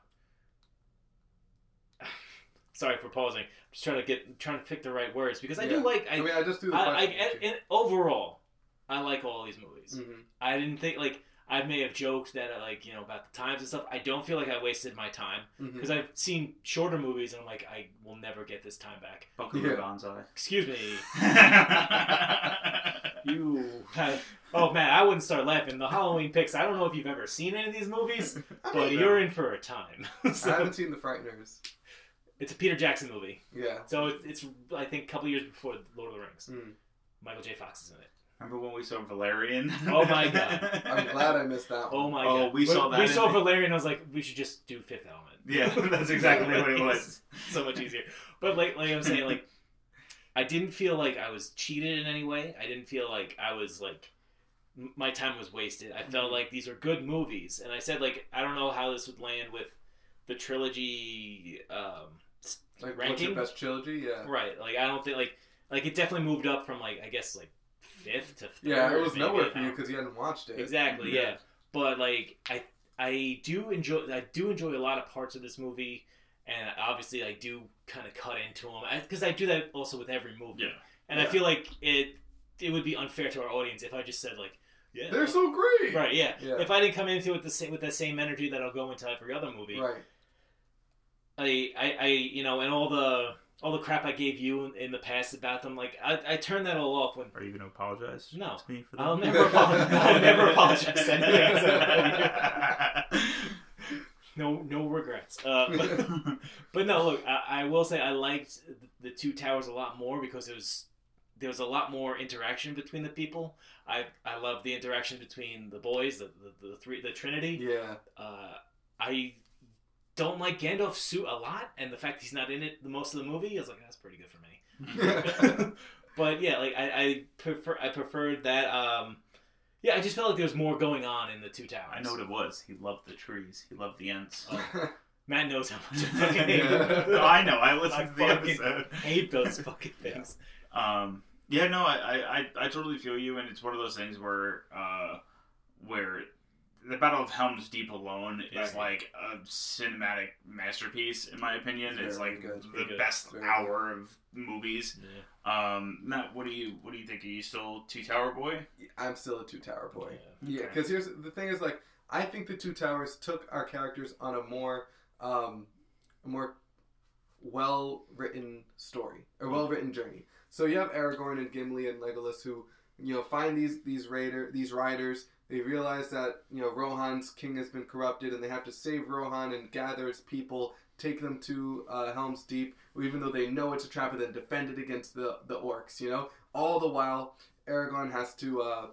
Sorry for pausing. I'm just trying to get trying to pick the right words because I Yeah. do like I I mean, I just do the I, I, question. and overall I like all these movies. Mhm. I didn't think like I may have joked that uh, like you know about the times and stuff. I don't feel like I wasted my time because I've seen shorter movies and I'm like I will never get this time back. Buckaroo Yeah. Banzai. Excuse me, *laughs* you. *laughs* Oh man, I wouldn't start laughing. The Halloween picks. I don't know if you've ever seen any of these movies, *laughs* but mean, you're in for a time. I So, haven't seen The Frighteners. It's a Peter Jackson movie, Yeah. so it, it's I think a couple years before Lord of the Rings. Mm. Michael J. Fox is in it. Remember when we saw Valerian? Oh my God. *laughs* I'm glad I missed that one. Oh my god! Oh, god, we saw that We saw Valerian. I was like, we should just do Fifth Element. *laughs* Yeah, that's exactly what it was. *laughs* so much easier. But like, like I'm saying, like, I didn't feel like I was cheated in any way. I didn't feel like I was like my time was wasted. I felt Mhm. like these are good movies, and I said like I don't know how this would land with the trilogy um, s- Like what's ranking. your best trilogy? Yeah. Right. Like I don't think like like it definitely moved up from like I guess like fifth to third. Yeah, it was maybe, nowhere I for you because you hadn't watched it. Exactly. Yeah. Yeah. But like I I do enjoy I do enjoy a lot of parts of this movie, and obviously I do kind of cut into them because I, do that also with every movie. Yeah. And I feel like it it would be unfair to our audience if I just said like yeah They're so great. right yeah. Yeah. if I didn't come into it the same with the same energy that I'll go into every other movie. Right. I, I, I, you know, and all the all the crap I gave you in, in the past about them, like I, I turned that all off when Are you going to apologize? No. to me for that? I'll never, apologize. *laughs* *laughs* I'll never apologize. to *laughs* no, no regrets. Uh, but, but no, look, I, I will say I liked the two towers a lot more because it was there was a lot more interaction between the people. I I love the interaction between the boys, the the, the three, the Trinity. Yeah. Uh, I don't like Gandalf's suit a lot, and the fact he's not in it the most of the movie is like that's pretty good for me. *laughs* *laughs* but yeah, like I, I prefer I preferred that. Um, yeah, I just felt like there was more going on in the two towers. I know what it was. He loved the trees. He loved the ants. Oh. *laughs* Matt knows how much I fucking hate. Yeah. No, I know. I listened I to the episode. hate those fucking things. Um, yeah, no, I, I, I, I totally feel you, and it's one of those things where, uh, where the Battle of Helm's Deep alone is Right. like a cinematic masterpiece, in my opinion. It's It's like good, the very good. best Very hour of movies. Yeah. Um, Matt, what do you, what do you think? Are you still Two Tower Boy? I'm still a two tower boy. Yeah. Yeah, Okay. because here's the thing: is like I think the two towers took our characters on a more, um, a more well written story, a well written journey. So you have Aragorn and Gimli and Legolas who you know find these these raider these riders. They realize that you know Rohan's king has been corrupted, and they have to save Rohan and gather his people, take them to uh, Helm's Deep, even though they know it's a trap, and then defend it against the the orcs. You know, all the while Aragorn has to. Uh,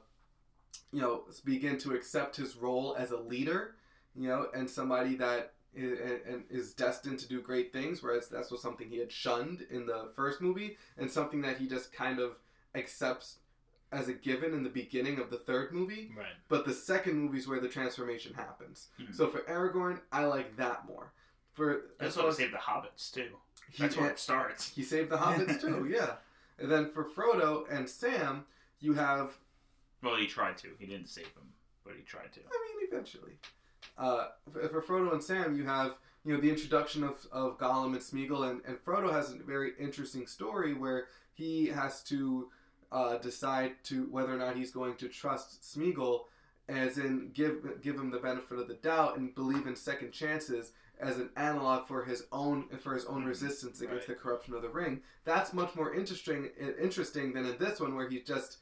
you know, begin to accept his role as a leader, you know, and somebody that is, and is destined to do great things. Whereas that's was something he had shunned in the first movie, and something that he just kind of accepts as a given in the beginning of the third movie. Right. But the second movie is where the transformation happens. Mhm. So for Aragorn, I like that more. For That's what saved the hobbits too. That's where it starts. he saved the hobbits *laughs* too, yeah. And then for Frodo and Sam, you have Well, he tried to. He didn't save them, but he tried to. I mean, eventually. Uh, for, for Frodo and Sam, you have you know the introduction of, of Gollum and Smeagol, and, and Frodo has a very interesting story where he has to uh, decide to whether or not he's going to trust Smeagol, as in give give him the benefit of the doubt and believe in second chances as an analog for his own for his own Mhm. resistance against Right. the corruption of the ring. That's much more interesting interesting than in this one where he just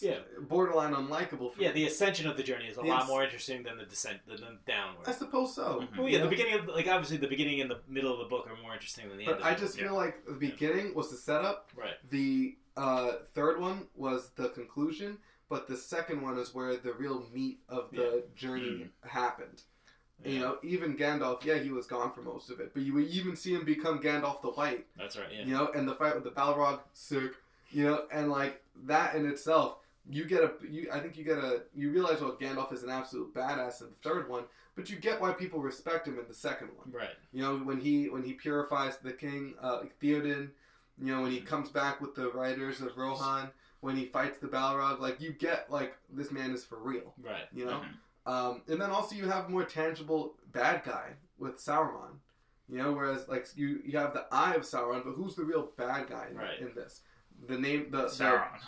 Yeah. borderline unlikable. For Yeah, the ascension of the journey is a The lot ins- more interesting than the descent, than the downward. I suppose so. Mhm. Well, yeah, You the know? beginning of like obviously the beginning and the middle of the book are more interesting than the end. But I it. just Yeah. feel like the beginning was the setup. right. The uh, third one was the conclusion, but the second one is where the real meat of the journey happened. You know, even Gandalf, yeah, he was gone for most of it, but you would even see him become Gandalf the White. That's right. Yeah. You know, and the fight with the Balrog, sick. You know, and like that in itself, you get a, you, I think you get a, you realize well, Gandalf is an absolute badass in the third one, but you get why people respect him in the second one. Right. You know, when he when he purifies the king, uh, Theoden, you know, when he comes back with the riders of Rohan, when he fights the Balrog, like you get like this man is for real. Right. You know, Mhm. um, and then also you have more tangible bad guy with Sauron. You know, whereas like you you have the eye of Sauron, but who's the real bad guy in, Right. in this? The name the the- Sauron.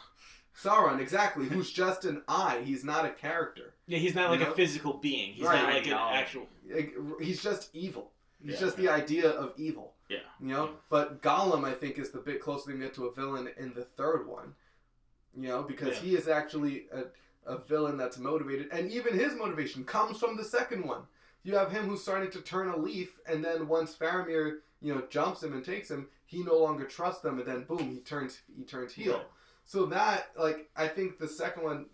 Sauron exactly, who's just an eye. He's not a character. Yeah, he's not like You know? a physical being. He's Right. not like an actual. Like, He's just evil. He's Yeah. just the idea of evil. Yeah. You know, but Gollum, I think, is the bit closer to get to a villain in the third one. You know, because Yeah. he is actually a, a villain that's motivated, and even his motivation comes from the second one. You have him who's starting to turn a leaf, and then once Faramir, you know, jumps him and takes him, he no longer trusts them, and then boom, he turns he turns heel. Right. So that, like, I think the second one,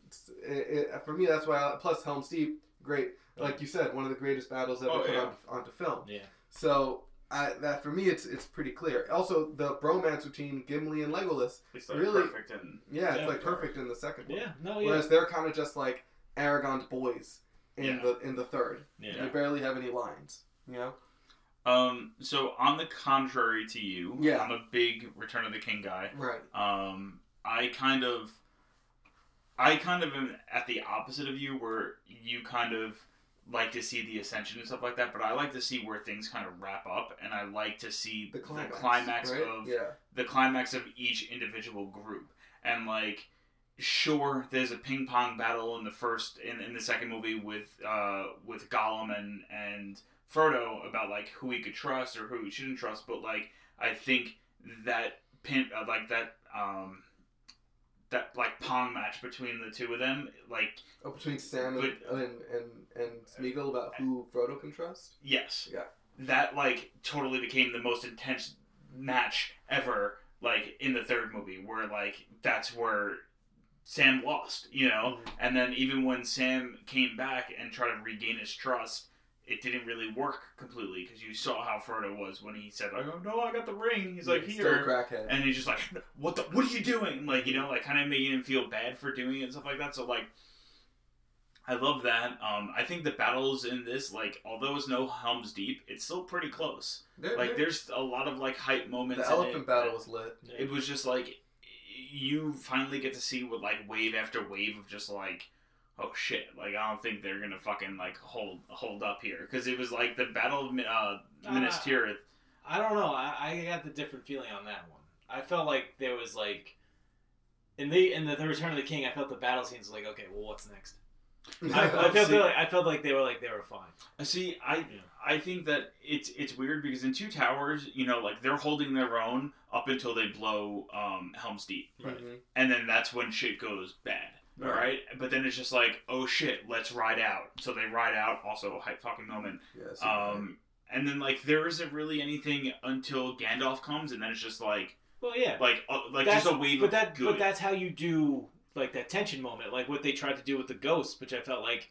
it, it, for me, that's why. I, plus Helm's Deep, great. Like you said, one of the greatest battles ever Oh, put yeah. on, onto film. Yeah. So I, that for me, it's it's pretty clear. Also, the bromance between Gimli and Legolas, It's like Really? perfect and yeah, it's like perfect in the second one. Yeah. No. Yeah. Whereas they're kind of just like Aragorn's boys in Yeah. the in the third. yeah. They barely have any lines. You know. Um, so on the contrary to you, Yeah. I'm a big Return of the King guy. Right. Um, I kind of, I kind of am at the opposite of you, where you kind of like to see the ascension and stuff like that. But I like to see where things kind of wrap up, and I like to see The climax. climax right? of yeah. the climax of each individual group and like sure there's a ping pong battle in the first in, in the second movie with uh with Gollum and and Frodo about like who he could trust or who he shouldn't trust but like I think that pin uh, like that um that like pong match between the two of them like Oh, between Sam and, But- and and and Smeagol about who Frodo can trust. yes Yeah. that like totally became the most intense match ever like in the third movie where like that's where Sam lost, you know? And then even when Sam came back and tried to regain his trust, it didn't really work completely because you saw how Frodo was when he said, "Oh no, I got the ring." He's like, Still a "Here," crackhead. and he's just like, "What the? What are you doing?" Like you know, like kind of making him feel bad for doing it and stuff like that. So like, I love that. Um, I think the battles in this, like, although it's no Helm's Deep, it's still pretty close. They're- Like, they're- there's a lot of like hype moments. the in elephant it battle that- was lit. it was just like you finally get to see what like wave after wave of just like oh shit like i don't think they're gonna fucking like hold hold up here because it was like the battle of uh minas Ah. tirith I don't know. I, I got the different feeling on that one. I felt like there was like in the in the, the Return of the King. I felt the battle scenes like okay, well, what's next? *laughs* I, I felt See- like I felt like they were like they were fine. Uh, see i Yeah. i think that it's it's weird because in two towers you know like they're holding their own up until they blow um helm's deep Right. Mhm. and then that's when shit goes bad Right. right but then it's just like oh shit let's ride out so they ride out also a hype fucking moment Yes. Um, and then like there isn't really anything until Gandalf comes, and then it's just like Well, yeah, like uh, like That's- just a wave but of that good. but that's how you do like that tension moment, like what they tried to do with the ghosts, which I felt like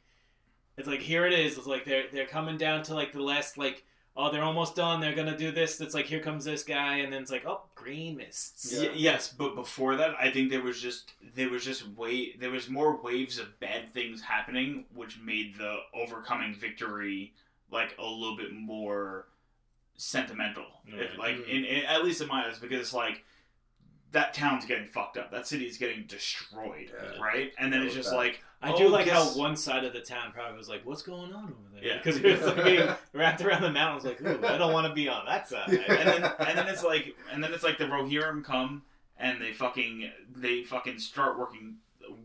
it's like here it is. It's like they're they're coming down to like the last like oh they're almost done. They're gonna do this. It's like here comes this guy, and then it's like oh green mists. Yeah. Y- yes, but before that, I think there was just there was just way there was more waves of bad things happening, which made the overcoming victory like a little bit more sentimental. If, Right. like Mhm. in, in at least in my eyes, because it's like that town's getting fucked up. That city is getting destroyed, Yeah. right? And then it's just bad. like I Oh, do like guess- how one side of the town probably was like, "What's going on over there?" Yeah. because it was like *laughs* being wrapped around the mountains. Like, ooh, I don't want to be on that side. And then and then it's like and then it's like the Rohirrim come and they fucking they fucking start working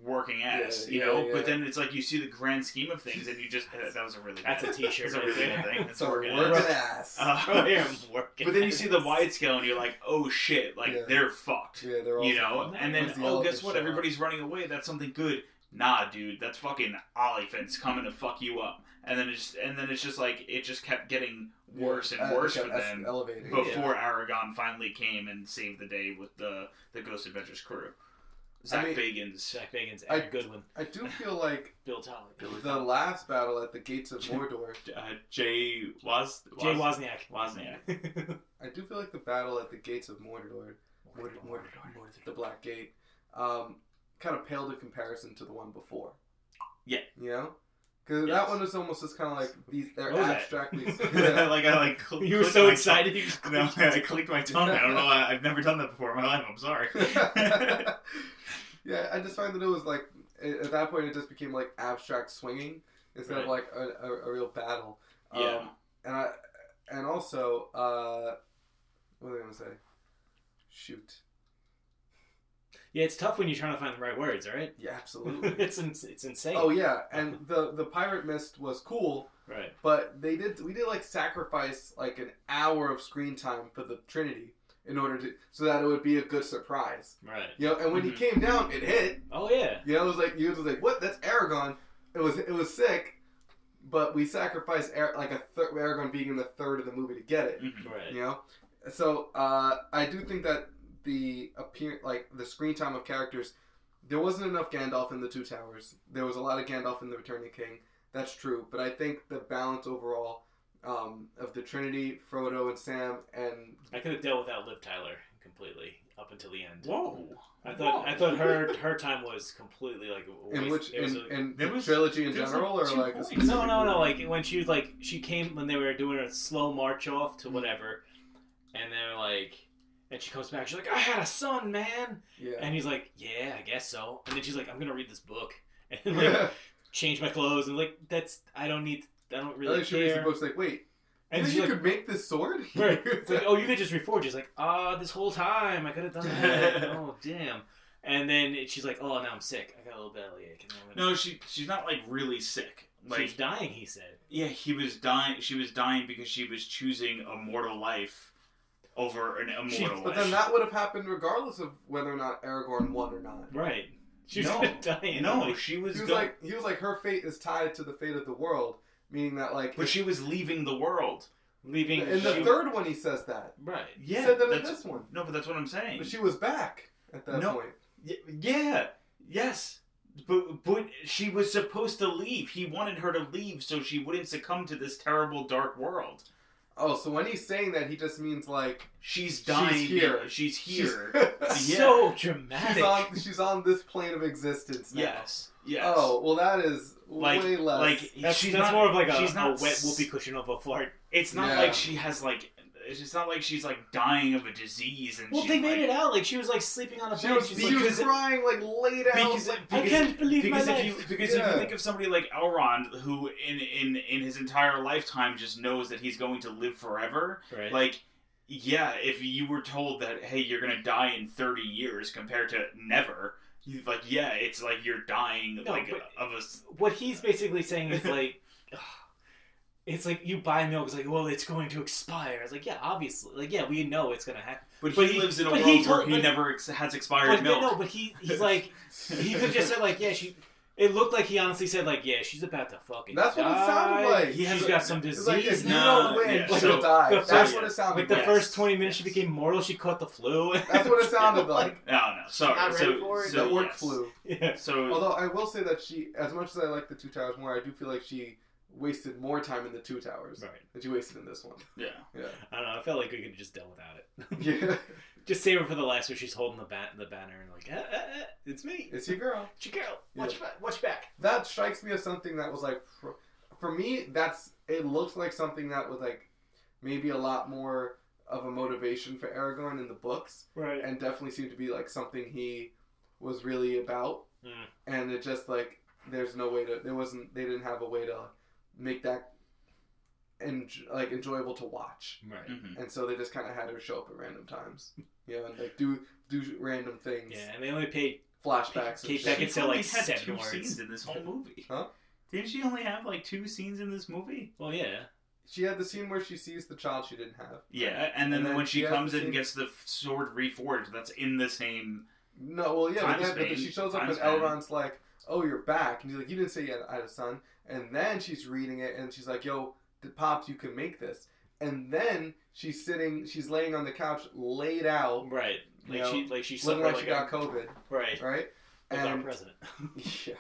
working ass, Yeah, you yeah, know. yeah. But then it's like you see the grand scheme of things, and you just that was a really That's a bad- T-shirt That's a really there. bad thing. It's So working working ass. ass. *laughs* Uh, yeah, I'm working. but then you see the wide scale, and you're like, oh shit, like Yeah. they're fucked. yeah, they're all You know, and then the oh, guess what? show up. Everybody's running away. That's something good. Nah, dude, that's fucking elephants coming to fuck you up. And then it's and then it's just like it just kept getting worse and Uh, worse it for them Elevating. before Aragorn finally came and saved the day with the the Ghost Adventures crew. Zak mean- Bagans. Jack Bacon's I- Goodwin, I do feel like *laughs* Bill Tolley, the last battle at the gates of Mordor. Uh, Jay was Jay Wozniak. Wozniak. *laughs* I do feel like the battle at the gates of Mordor, Mordor, Mordor, the Black Gate, um, kind of paled in comparison to the one before. Yeah. You know, because Yes. that one was almost just kind of like these. They're What was abstractly. *laughs* like I like. cl- You were so my excited. tongue. You just *laughs* No, I clicked my tongue. I don't know. I, I've never done that before in my life. I'm sorry. *laughs* yeah, I just find that it was like at at that point it just became like abstract swinging instead of like a, a, a real battle. Yeah. Um, and I and also uh, what was I gonna say? Shoot. Yeah, it's tough when you're trying to find the right words, right? Yeah, *laughs* absolutely. it's ins- it's insane. oh yeah, and the the pirate mist was cool, right. but they did we did like sacrifice like an hour of screen time for the Trinity in order to so that it would be a good surprise. Right. You know, and when Mhm. he came down, it hit. Oh yeah. You know, it was like you was like, what? That's Aragorn. It was it was sick, but we sacrificed Ar- like a third Aragorn being in the third of the movie to get it. Mhm. Right. You know, so uh, I do think that the appear like the screen time of characters, there wasn't enough Gandalf in the Two Towers. There was a lot of Gandalf in the Returning King. That's true, but I think the balance overall um, of the Trinity, Frodo and Sam, and I could have dealt without Liv Tyler completely up until the end. Whoa! I thought I thought her her time was completely like a In which It was in, a- in There the was- trilogy in general, like, or like a points. specific no no no like when she was like she came when they were doing a slow march off to whatever, and they're like. And she comes back. She's like, "I had a son, man," yeah. and he's like, "Yeah, I guess so." And then she's like, "I'm gonna read this book," *laughs* and like *laughs* change my clothes and like that's I don't need I don't I really think she reads the care. book's like, wait, And you you like, could make this sword? *laughs* right. It's like, oh, you could just reforge. She's like, ah, this whole time I could have done that. oh, damn. And then it- she's like, oh, now I'm sick. I got a little bellyache. And No, she she's not like really sick. Like she's dying. He said. yeah, he was dying. She was dying because she was choosing a mortal life over an She- immortal But then that would have happened regardless of whether or not Aragorn won or not. Right. She's no, gonna no, like- she was, He was go- like, he was like, her fate is tied to the fate of the world, meaning that like, but she was leaving the world. leaving. in the she- third one he says that. Right. He Yeah, said that in this one, no, but that's what I'm saying. but she was back at that No. point. Y- yeah, yes, but but she was supposed to leave. He wanted her to leave so she wouldn't succumb to this terrible dark world. Oh, so when he's saying that, he just means like She's She's dying. here. She's she's- here. she's *laughs* Yeah. So dramatic. on she's on this plane of existence now. yes. Yes. Oh well, that is Like- way less. like That's, she's that's not- more of like a, she's a not wet s- whoopee cushion of a fart. It's not Yeah. like she has like. It's not like she's like dying of a disease and Well, she's they made like, it out like she was like sleeping on a she bed. was, She's she like, was crying like laid out. because, like, I can't believe because my if life. you because if you think of somebody like Elrond who in in in his entire lifetime just knows that he's going to live forever right. like yeah if you were told that hey you're gonna die in 30 years compared to never you like yeah it's like you're dying No, like but- of a. what he's basically saying is like it's like you buy milk it's like well it's going to expire it's like yeah obviously like yeah we know it's going to happen but, But he, he- lives in a world he told- where he but- never ex- has expired but, milk no but he he's like he could just say like yeah she it looked like he honestly said like yeah she's about to fucking die. That's what it sounded like. He has got some It's disease like if you now. don't win, yeah. she'll So, die. the That's first- what it sounded like the like. first 20 minutes she became mortal she caught the flu That's what it *laughs* sounded like. *laughs* no no sorry Not so, ready for it. so the orc yes. flu. *laughs* yeah so Although I will say that she, as much as I like the Two Towers more, I do feel like she wasted more time in the Two Towers right than she wasted in this one. yeah Yeah. I don't know I felt like we could have just done without it *laughs* Yeah. *laughs* just save her for the last where she's holding the bat the banner and like eh, eh, eh, it's me It's your girl. it's your girl watch Yeah. back watch back That strikes me as something that was like, for, for me, that's it looks like something that was like maybe a lot more of a motivation for Aragorn in the books, right and definitely seemed to be like something he was really about. Mm. And it just like there's no way to there wasn't they didn't have a way to make that en- like enjoyable to watch, right Mhm. and so they just kind of had her show up at random times, you know, and like do do random things, yeah and they only paid flashbacks. Kate Beckinsale like only had seven two words. scenes in this whole movie. *laughs* Huh? Didn't she only have like two scenes in this movie? well yeah She had the scene where she sees the child she didn't have. Yeah, and then, And then when she she comes in and gets the sword reforged, that's in the same. No, well, yeah, Time but, then, but then she shows up and span. Elrond's like, "Oh, you're back," and he's like, "You didn't say you had, I had a son." And then she's reading it, and she's like, "Yo, the pops, you can make this." And then she's sitting, she's laying on the couch, laid out, right like know, she like she looking like like, she a, got COVID, right right? like our And president *laughs* *laughs* yeah,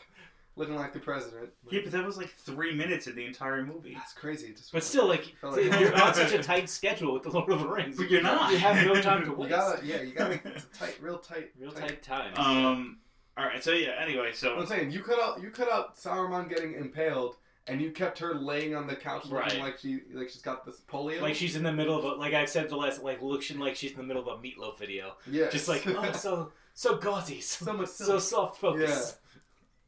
looking like the president. Yeah, but that was like three minutes of the entire movie. That's crazy. It just but still like like- you're *laughs* on such a tight schedule with the Lord of the Rings But you're not. you have no time to you waste gotta, yeah, you gotta. It's a tight, real tight, real tight time Um. All right. So yeah. Anyway, so I'm saying you cut out, you cut out Saruman getting impaled, and you kept her laying on the couch looking Right. like she, like she's got this polio. like she's in the middle of a like I said the last like looking like she's in the middle of a meatloaf video yeah, just like oh so *laughs* so gauzy so, so much so soft focus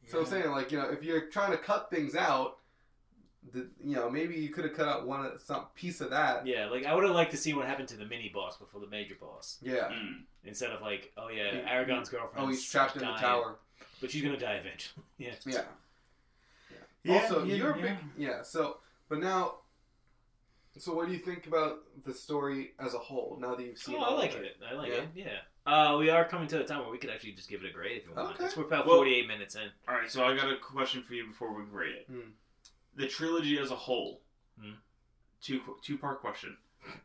So I'm saying, like, you know, if you're trying to cut things out, the, you know, maybe you could have cut out one some piece of that. yeah like I would have liked to see what happened to the mini boss before the major boss Yeah. mm, instead of like oh yeah He- Aragorn's girlfriend Oh, he's trapped in the tower. but she's gonna die eventually *laughs* yeah Yeah. Yeah, also, yeah, you're a yeah. big yeah. So, but now, so what do you think about the story as a whole? Now that you've seen, Oh, I like of it. I like Yeah. it. Yeah. Uh, we are coming to the time where we could actually just give it a grade if you want. Okay. It's we're about Well- 48 minutes in. all right. So I got a question for you before we grade it. Hmm. The trilogy as a whole. Hmm. Two two part question.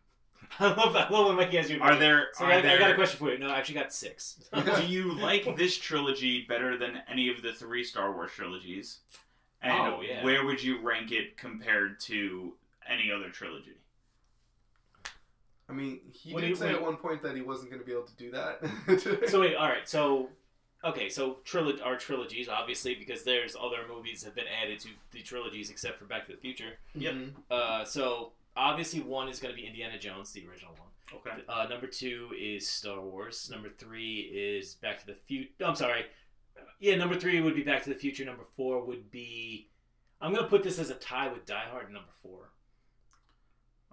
*laughs* I love that. I love when Mikey has you. Are there? So are I, I got a question for you. No, I actually got six. *laughs* do you *laughs* like this trilogy better than any of the three Star Wars trilogies? And Oh, yeah. where would you rank it compared to any other trilogy? I mean, he What did you- say wait. at one point that he wasn't going to be able to do that. So wait, all right. So okay, so trilo- our trilogies, obviously, because there's other movies have been added to the trilogies except for Back to the Future. Yep. Mhm. Uh, so obviously, one is going to be Indiana Jones, the original one. Okay. Uh, number two is Star Wars. Number three is Back to the Future. I'm sorry. Yeah, number three would be Back to the Future. Number four would be. I'm gonna put this as a tie with Die Hard number four,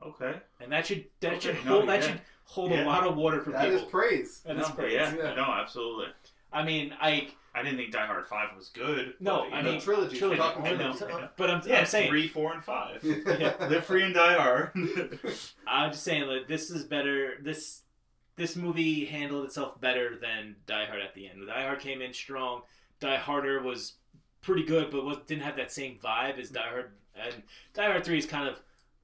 Okay. and that should that Okay, should no, hold that yeah. should hold Yeah. a lot of water for That is people. praise. That is no, praise. Yeah, Yeah. No, absolutely. I mean, I I didn't think Die Hard Five was good. No, but, I mean, trilogy. trilogy. Talking I know, trilogy. but I'm, yeah, I'm saying three, four, and five. *laughs* Yeah. Live free and die hard. *laughs* I'm just saying that this is better. This this movie handled itself better than Die Hard at the end. Die Hard came in strong. Die Harder was pretty good, but was, didn't have that same vibe as Die Hard. And Die Hard Three is kind of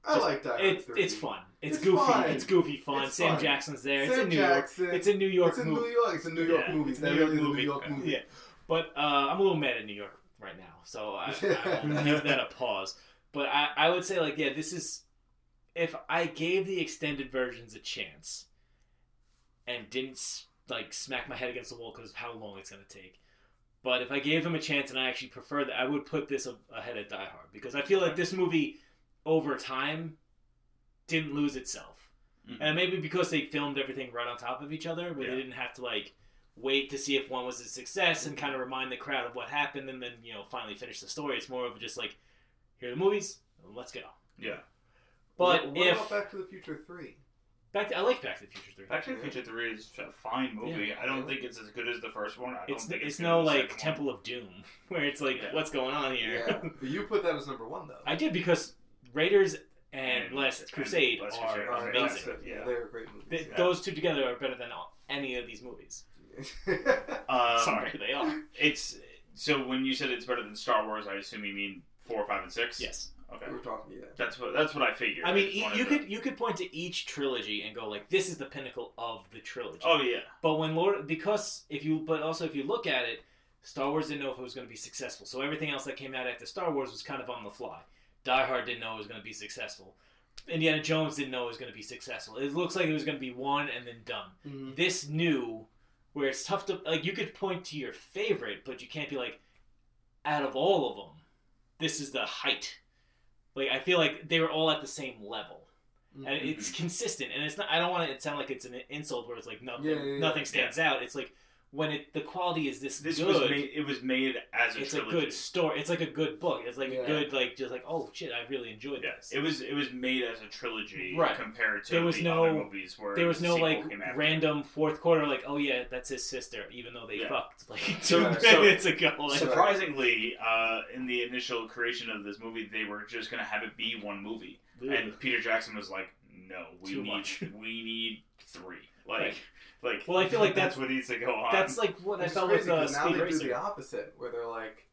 I Just- like Die Hard it's 3. it's fun. It's, It's goofy. fine. It's goofy fun. It's Sam fun. Jackson's there. it's Sam in New Jackson. York. It's a New York It's a. New York. It's a New York Yeah, movie. it's a New York movie. New York movie. Yeah, but uh, I'm a little mad at New York right now, so I, I *laughs* give that a pause. But I, I would say like yeah, this is if I gave the extended versions a chance and didn't like smack my head against the wall because of how long it's gonna take. But if I gave them a chance and I actually prefer that, I would put this ahead of Die Hard because I feel like this movie over time didn't lose itself. Mhm. And maybe because they filmed everything right on top of each other, where Yeah. they didn't have to like wait to see if one was a success and kind of remind the crowd of what happened and then, you know, finally finish the story. It's more of just like, here are the movies, let's go. yeah. But what, what if about Back to the Future Three? back to, I like Back to the Future 3. Back to the Future Three is a fine movie. I don't think it's as good as the first one. I don't It's, think it's, good no like second one. Temple of Doom *laughs* where it's like, Yeah. what's going on here? Yeah, *laughs* but you put that as number one though. I did because Raiders and, And- Last and Crusade Last are Crusade are amazing. that's it. Yeah. they're great movies. Th- Yeah. Those two together are better than all, any of these movies. *laughs* Um, Sorry, they are. It's so when you said it's better than Star Wars, I assume you mean four, five, and six. Yes. Okay. we were talking, yeah. That's what that's what I figured. I mean, just e- wanted you to- could you could point to each trilogy and go like, this is the pinnacle of the trilogy. Oh yeah. But when Lord, because if you, but also if you look at it, Star Wars didn't know if it was going to be successful. So everything else that came out after Star Wars was kind of on the fly. Die Hard didn't know it was going to be successful. Indiana Jones didn't know it was going to be successful. It looks like it was going to be one and then done. Mhm. This new, where it's tough to like, you could point to your favorite, but you can't be like, out of all of them, this is the height. Like I feel like they were all at the same level and Mhm. it's consistent and it's not i don't want it to sound like it's an insult where it's like nothing Yeah, yeah, yeah. nothing stands out it's like when it the quality is this, This good was made. It was made as a it's a good story it's like a good book it's like Yeah. a good like just like oh shit i really enjoyed Yeah, this it was it was made as a trilogy Right. compared to There was the no- other movies where there was no like random fourth quarter like oh yeah that's his sister even though they Yeah. fucked like *laughs* So- two so- minutes ago like, Surprisingly, uh, in the initial creation of this movie, they were just gonna have it be one movie, and Peter Jackson was like, "No, we Too need much. *laughs* we need three. Like, Right. Like Well, I feel like *laughs* that's that's- what needs to go on. that's like what It's i felt crazy with uh, 'cause now speed they do racer the opposite, where they're like,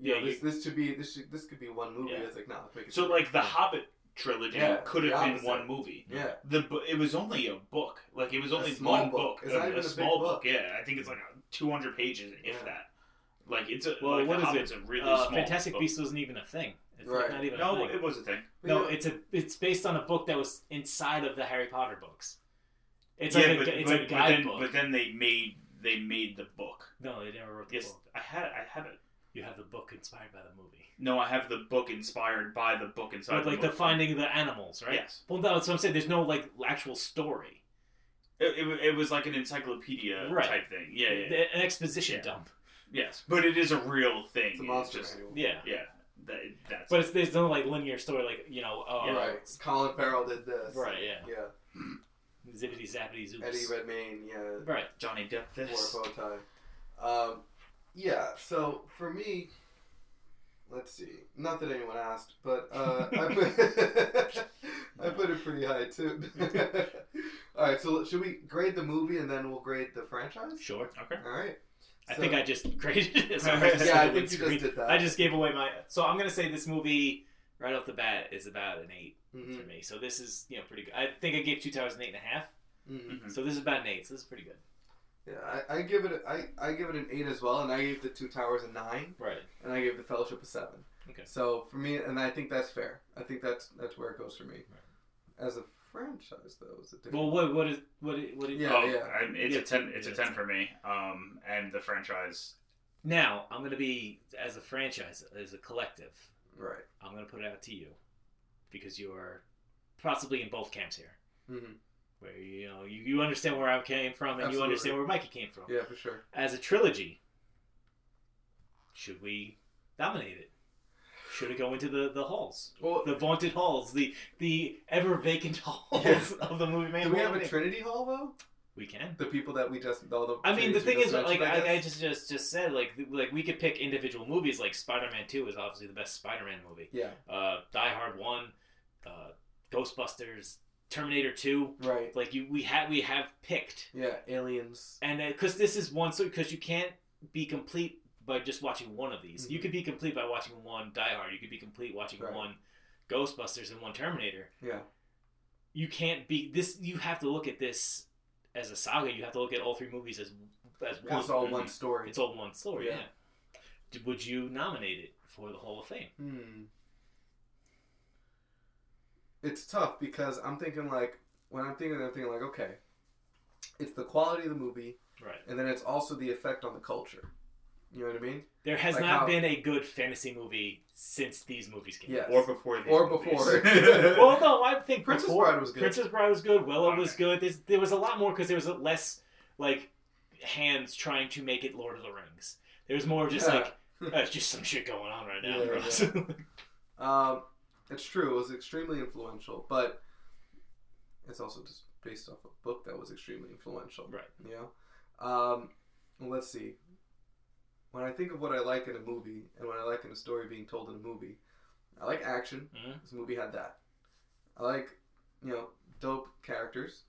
Yeah, yeah, this, this should be this should this could be one movie. Yeah. It's like no, let's it so three. like the Hobbit trilogy Yeah, could have been one movie. yeah, The it was only a book. Like it was A only small one book. book. It's a, not a even a big small book. Yeah, I think it's like two hundred pages, if Yeah. that. Like it's a well like what the is Hobbit's it a really uh, small. fantastic book. beasts wasn't even a thing it's like Right. not even a No, thing it was a thing. No, Yeah. it's a it's based on a book that was inside of the Harry Potter books. It's yeah, like a, but, it's but, like a but then, but then they made they made the book. no, they never wrote the Yes, book. I had I have it. You have the book inspired by the movie, No, I have the book inspired by the book inside. but like the, the book. finding the animals, right? Yes, Well, no, that's what I'm saying. There's no like actual story, it, it, it was like an encyclopedia Right. type thing. Yeah, yeah, The- an exposition Yeah. dump. yes, but it is a real thing. it's a monster just, manual. Yeah, yeah, that, that's but it's there's no like linear story, like you know, oh, Yeah. right. Colin Farrell did this. right, yeah, Yeah. Zippity zappity zoops. Eddie Redmayne. Yeah. Right. Johnny Depp. Wore This. a bow tie. Um, yeah. So for me, let's see. Not that anyone asked, but uh, I *laughs* put *laughs* I put it pretty high too. *laughs* All right. So should we grade the movie and then we'll grade the franchise? Sure. Okay. All right. I So- think I just graded it. So Yeah, I just yeah, I think you just did that. I just gave away my. So I'm gonna say this movie right off the bat is about an eight Mhm, for me. So this is you know pretty good. I think I gave two towers an eight and a half. mhm. Mhm. So this is about an eight. So this is pretty good. Yeah, I, I give it a, I, I give it an eight as well, and I gave the Two Towers a nine, Right. and I gave the Fellowship a seven. Okay. So for me, and I think that's fair. I think that's that's where it goes for me. As a franchise, though, is it different? Well, what what is what is- what is, Yeah, oh, yeah. I- it's Yeah, a ten. It's yeah, a ten for me. Um, and the franchise. Now I'm gonna be as a franchise, as a collective. Right. I'm gonna put it out to you because you are possibly in both camps here, hmm where you know you, you understand where I came from and you understand where Mikey came from. Yeah, for sure. As a trilogy, should we dominate it? Should it go into the, the halls, Well, the vaunted halls, the the ever vacant *laughs* halls Yeah. of the movie man? do we have a Trinity Hall though? We can. The people that we just all the. I mean, the thing is, like I, I just just just said, like like we could pick individual movies. Like Spider Man Two is obviously the best Spider Man movie. Yeah. Uh, Die Hard One, uh, Ghostbusters, Terminator Two. Right. Like you, we have we have picked, Yeah. Aliens. and because this is one, so because you can't be complete by just watching one of these. You Mhm. could be complete by watching one Die Hard. You could be complete watching Right. one Ghostbusters and one Terminator. Yeah. You can't be this. You have to look at this as a saga. You have to look at all three movies as as one. It's all one story. It's all one story. Yeah. Yeah. Would you nominate it for the Hall of Fame? Hmm. It's tough because I'm thinking like when I'm thinking, I'm thinking like okay, it's the quality of the movie, Right. and then it's also the effect on the culture. You know what I mean? There has Like not how- been a good fantasy movie since these movies came Yes. out. Or before. These Or movies. before. *laughs* well, no, I think Princess before- Bride was good. Princess Bride was good. Willow was good. There's, there was a lot more because there was less like hands trying to make it Lord of the Rings. There was more just Yeah. like *laughs* oh, it's just some shit going on right now, Yeah, yeah. Um, it's true. It was extremely influential, but it's also just based off a book that was extremely influential. Right. You know. Um, let's see. When I think of what I like in a movie and what I like in a story being told in a movie, I like action. Mhm. This movie had that. I like, you know, dope characters.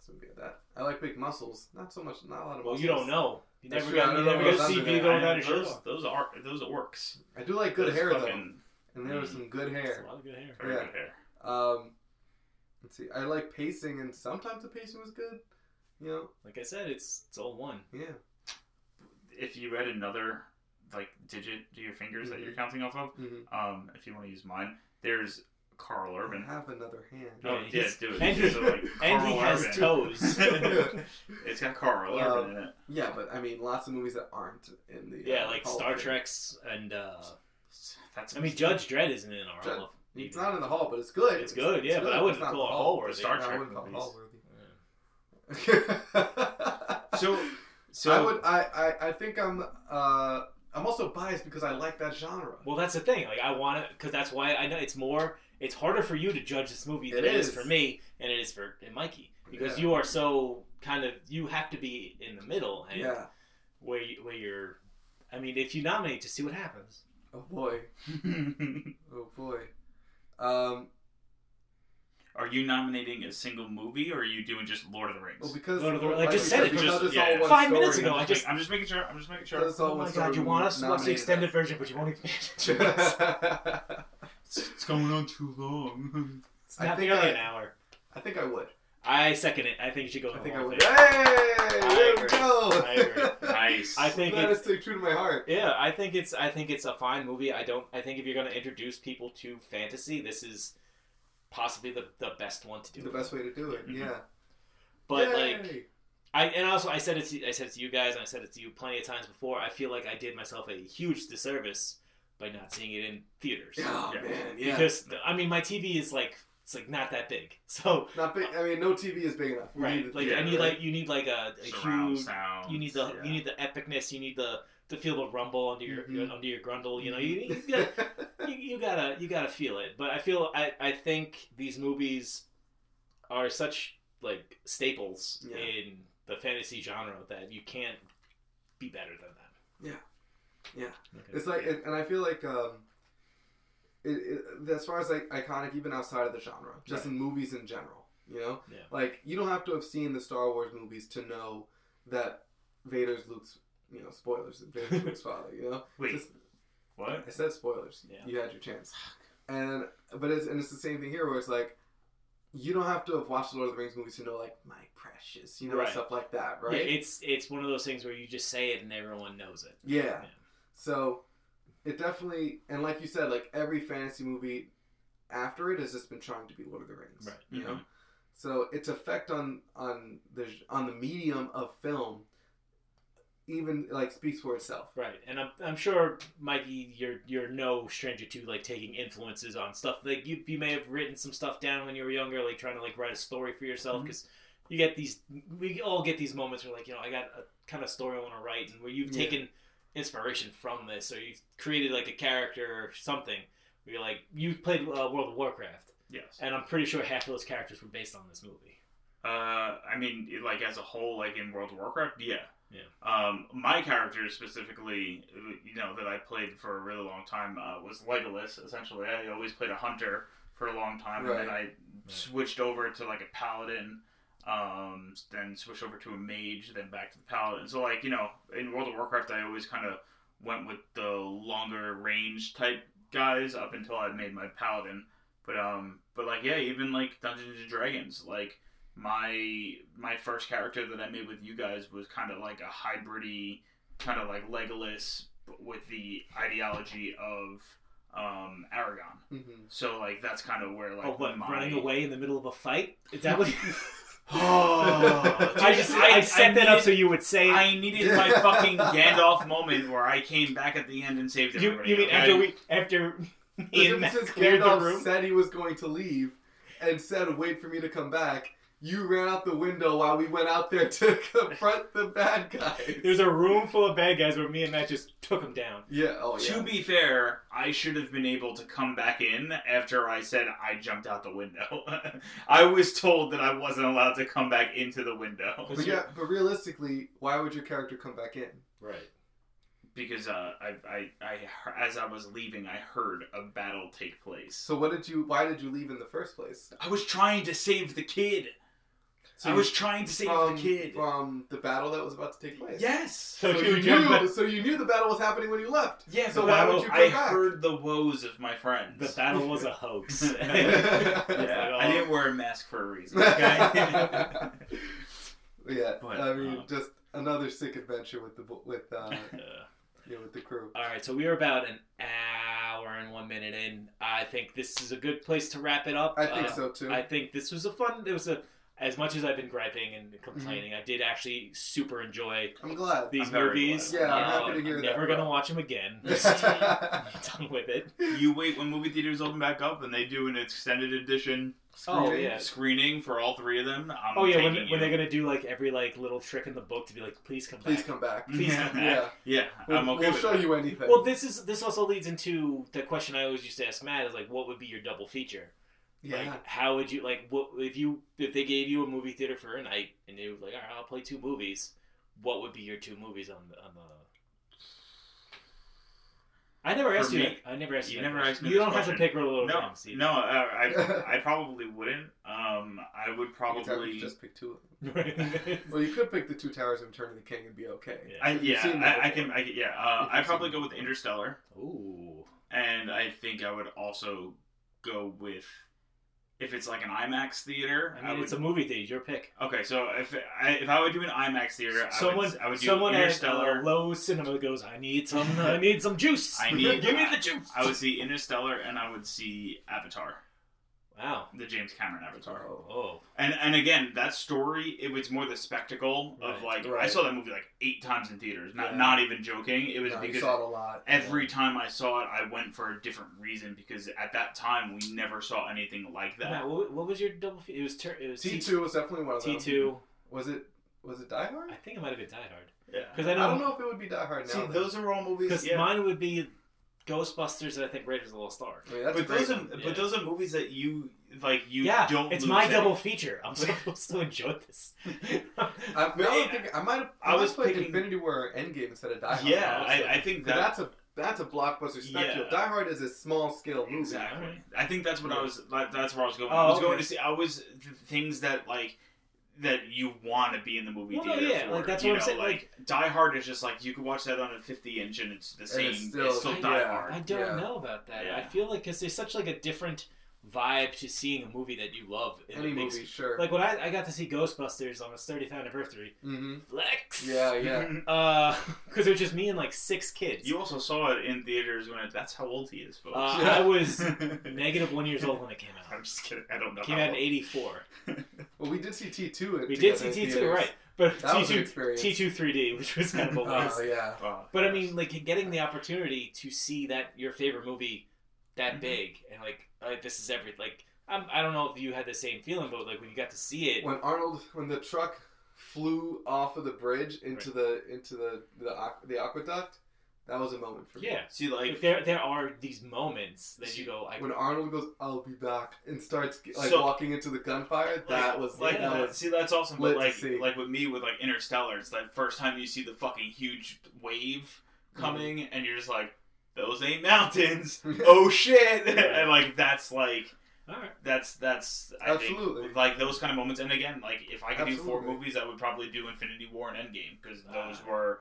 This movie had that. I like big muscles. Not so much. Not a lot of well, muscles. you don't know. You never got. You never got was to see Viggo without a shirt those, those are those are orcs. I do like good Those hair though, and there was Mm. some good hair. a lot of good hair. Very Yeah. good hair. Um, let's see. I like pacing, and sometimes the pacing was good. You know, Like I said, it's it's all one. yeah. If you add another like digit to your fingers that Mhm. you're counting off of, Mm-hmm. um, if you want to use mine, there's Karl Urban. I have another hand. Oh, Yeah, yeah, he's- do it. and he- So, like, *laughs* And he has Urban. toes. *laughs* it's got Karl Um, Urban in it. Yeah, but I mean, lots of movies that aren't in the yeah, uh, like Hall Star Fame. Trek's and uh, That's I mean Judge Dredd isn't in our Judge- Hall of It's not in the hall, but it's good. It's good, yeah, but I wouldn't It's not call the it hall. hall-worthy. The Star No, I wouldn't call it hall worthy. *laughs* So, so I would. I, I. I think I'm. Uh, I'm also biased because I like that genre. Well, that's the thing. Like, I want to, because that's why I know it's more. It's harder for you to judge this movie than It it is. for me, and it is for and Mikey, because Yeah. you are so kind of. You have to be in the middle, and yeah. where you, where you're. I mean, if you nominate, just see what happens. Oh boy. *laughs* Oh boy. Um. Are you nominating a single movie, or are you doing just Lord of the Rings? Well, because Lord of the- like, like just said it, just- it's yeah. all one Five minutes ago, I I'm just- just, I'm just making sure. I'm just making sure. Because it's all Oh one my god, you want us to watch the extended us. version, but you won't even. *laughs* It's, it's going on too long. it's I not think barely I- an hour. I think I would. I second it. I think you should go. I think I would. of Hey, I there we go. I *laughs* agree. nice. I think that it's- is stay true to my heart. Yeah, I think it's I think it's a fine movie. I don't I think if you're going to introduce people to fantasy, this is possibly the, the best one to do. The it. best way to do it. Yeah. But Yay. like I and also I said it to I said it to you guys and I said it to you plenty of times before. I feel like I did myself a huge disservice by not seeing it in theaters. Oh Yeah. man, yeah. Because I mean my TV is like it's like not that big. *laughs* So Not big. I mean, no TV is big enough. You right, need- like yeah, I need right. like you need like a, a huge sound. you need the yeah. you need the epicness, you need the to feel the rumble under your Mhm. under your grundle. You know, you, you, gotta, *laughs* you, you gotta you gotta feel it. But I feel I, I think these movies are such like staples Yeah. in the fantasy genre that you can't be better than them. Yeah. Yeah. Okay. It's like, and I feel like, um, it, it, as far as like iconic, even outside of the genre, just in movies in general, you know, Yeah. like you don't have to have seen the Star Wars movies to know that Vader's Luke's, you know, spoilers. Vader's *laughs* Luke's father, you know. Wait. Just- What? I said spoilers. Yeah. You had your chance. And but it's and it's the same thing here where it's like you don't have to have watched the Lord of the Rings movies to know like my precious, you know, Right. stuff like that, right? Yeah, it's it's one of those things where you just say it and everyone knows it. Yeah. Yeah. So it definitely and like you said, like every fantasy movie after it has just been trying to be Lord of the Rings. Right. You Mhm. know, so its effect on on the on the medium of film even like speaks for itself. Right, and I'm, I'm sure Mikey, you're you're no stranger to like taking influences on stuff. Like you, you may have written some stuff down when you were younger, like trying to like write a story for yourself. Because you get these, we all get these moments where like you know I got a kind of story I want to write, and where you've Yeah. taken inspiration from this, or you've created like a character or something. Where you're like you played uh, World of Warcraft, Yes. and I'm pretty sure half of those characters were based on this movie. Uh, I mean, like as a whole, like in World of Warcraft, yeah. Yeah. Um, my character specifically, you know, that I played for a really long time uh, was Legolas. Essentially, I always played a hunter for a long time, and then I switched over to like a paladin. Um, then switched over to a mage, then back to the paladin. So, like you know, in World of Warcraft, I always kind of went with the longer range type guys up until I made my paladin. But um, but like yeah, even like Dungeons and Dragons, like my my first character that I made with you guys was kind of like a hybridy, kind of like Legolas with the ideology of um Aragorn. Mm-hmm. So like that's kind of where like oh, what my... running away in the middle of a fight? Is that what? *laughs* Oh, *laughs* I just I, set that up so you would say it. I needed my *laughs* fucking Gandalf moment where I came back at the end and saved You, everybody. you mean okay? after we after me and Matt since cleared the Gandalf room? said he was going to leave and said wait for me to come back, you ran out the window while we went out there *laughs* to confront the bad guys. There's a room full of bad guys where me and Matt just took them down. Yeah, oh yeah. To be fair, I should have been able to come back in after I said I jumped out the window. *laughs* I was told that I wasn't allowed to come back into the window *laughs* But yeah, but realistically, why would your character come back in? Right. because uh, I, I, I, as I was leaving, I heard a battle take place. So what did you? Why did you leave in the first place? I was trying to save the kid. So I was trying to save from, the kid. from the battle that was about to take place. Yes. So, So you you knew. back- So you knew the battle was happening when you left. Yeah, So the why battle, would you come I back? heard the woes of my friends. the battle was a hoax. *laughs* Yeah, *laughs* yeah, I didn't wear a mask for a reason. *laughs* yeah, But, I mean, um, just another sick adventure with the with uh, you know, with the crew. all right, so we are about an hour and one minute in. I think this is a good place to wrap it up. I think Uh, so too. I think this was a fun. It was a. As much as I've been griping and complaining, I did actually super enjoy I'm glad. these I'm movies. glad. Yeah, I'm Uh, happy to hear I'm that, never bro. gonna watch them again. *laughs* *laughs* Done with it. you wait when movie theaters open back up and they do an extended edition Oh Screening. yeah. screening for all three of them. I'm Oh yeah, when, when they're gonna do like every like little trick in the book to be like, please come Please back. come back. Please yeah, come *laughs* Yeah, yeah, we'll, I'm okay we'll with show that. you anything. Well, this is this also leads into the question I always used to ask Matt is like, what would be your double feature? Yeah. Like, how would you like what if you if they gave you a movie theater for a night and they were like, all right, I'll play two movies. What would be your two movies on the on the? I never For asked you. me? That. I never asked you. You never question. asked me You don't have to pick Little Little No, Rings. either. no, uh, I, *laughs* I probably wouldn't. Um, I would You probably. just pick two of them. *laughs* Well, you could pick the two towers of Return of the King and be okay. Yeah. I, yeah, I, I can. I, can- yeah, uh, I'd probably go with. Interstellar, Ooh. and I think I would also go with if it's like an IMAX theater. I mean, would, it's a movie theater. Your pick. okay. So if I, if I would do an IMAX theater, Someone, I would, I would do someone at Interstellar. uh, Low Cinema goes, "I need some. *laughs* I need some juice. I need- *laughs* Give me the juice." I would see Interstellar, and I would see Avatar, Wow. the James Cameron Avatar. Oh. Oh. And and again, that story it was more the spectacle of Right, like I saw that movie like eight times in theaters. Not Yeah. not even joking. It was No, you because saw it a lot. every time I saw it, I went for a different reason because at that time we never saw anything like that. Matt, what, what was your double? Fe- it was ter- it was T two was definitely one of them. T two. Was it? Was it Die Hard? I think it might have been Die Hard Yeah. because I I don't know if it would be Die Hard now. See, though. those are all movies. because Yeah. mine would be Ghostbusters and I think Raiders of the Lost Ark. I mean, that's a but great those are. Yeah. but those are movies that you like. You yeah, don't. it's lose my any- double feature. I'm supposed *laughs* to enjoy this. I, I, don't think, I might have. I, I was was playing picking- Infinity War or Endgame instead of Die Hard. Yeah, honestly. I, I think that that's a that's a blockbuster spectacle. Yeah. Die Hard is a small scale movie. Exactly. I think that's what I was. Like, that's where I was going. Oh, I was okay. going to see. I was th- things that like that you want to be in the movie Well, no, yeah, for. like, that's you what I'm saying, Like Die Hard is just like you could watch that on a 50 inch and it's the same. it's It's still- still, yeah. Die Hard. I don't Yeah. know about that. Yeah. I feel like because there's such like a different vibe to seeing a movie that you love. and Any it makes- movie, sure. Like when I, I got to see Ghostbusters on its 30th anniversary, mm-hmm. flex. Yeah, yeah. *laughs* Uh, because it was just me and like six kids. You also saw it in theaters when it, that's how old he is, folks. Uh, Yeah. I was *laughs* negative one years old when it came out. I'm just kidding. I don't know. Came how out in '84. *laughs* Well, we did see T two. We did see T2, right? But That was an T2. T2 3D, which was kind of a waste. Oh yeah. Wow. But I mean, like getting the opportunity to see that your favorite movie that Mhm. big and like, like this is every like I'm, I don't know if you had the same feeling, but like when you got to see it, When Arnold, when the truck flew off of the bridge into the into the the, aqu- the aqueduct, that was a moment for me. yeah, See, like like, there there are these moments that you go, I, When Arnold goes, "I'll be back," and starts like So- walking into the gunfire, that was like that uh, was see that's awesome lit but like see. like with me with like interstellar it's that first time you see the fucking huge wave coming Mm-hmm. and you're just like those ain't mountains *laughs* oh shit *laughs* and like that's like all right, that's that's I Absolutely. think like those kind of moments and again like if i could do four movies i would probably do infinity war and endgame because those Ah. were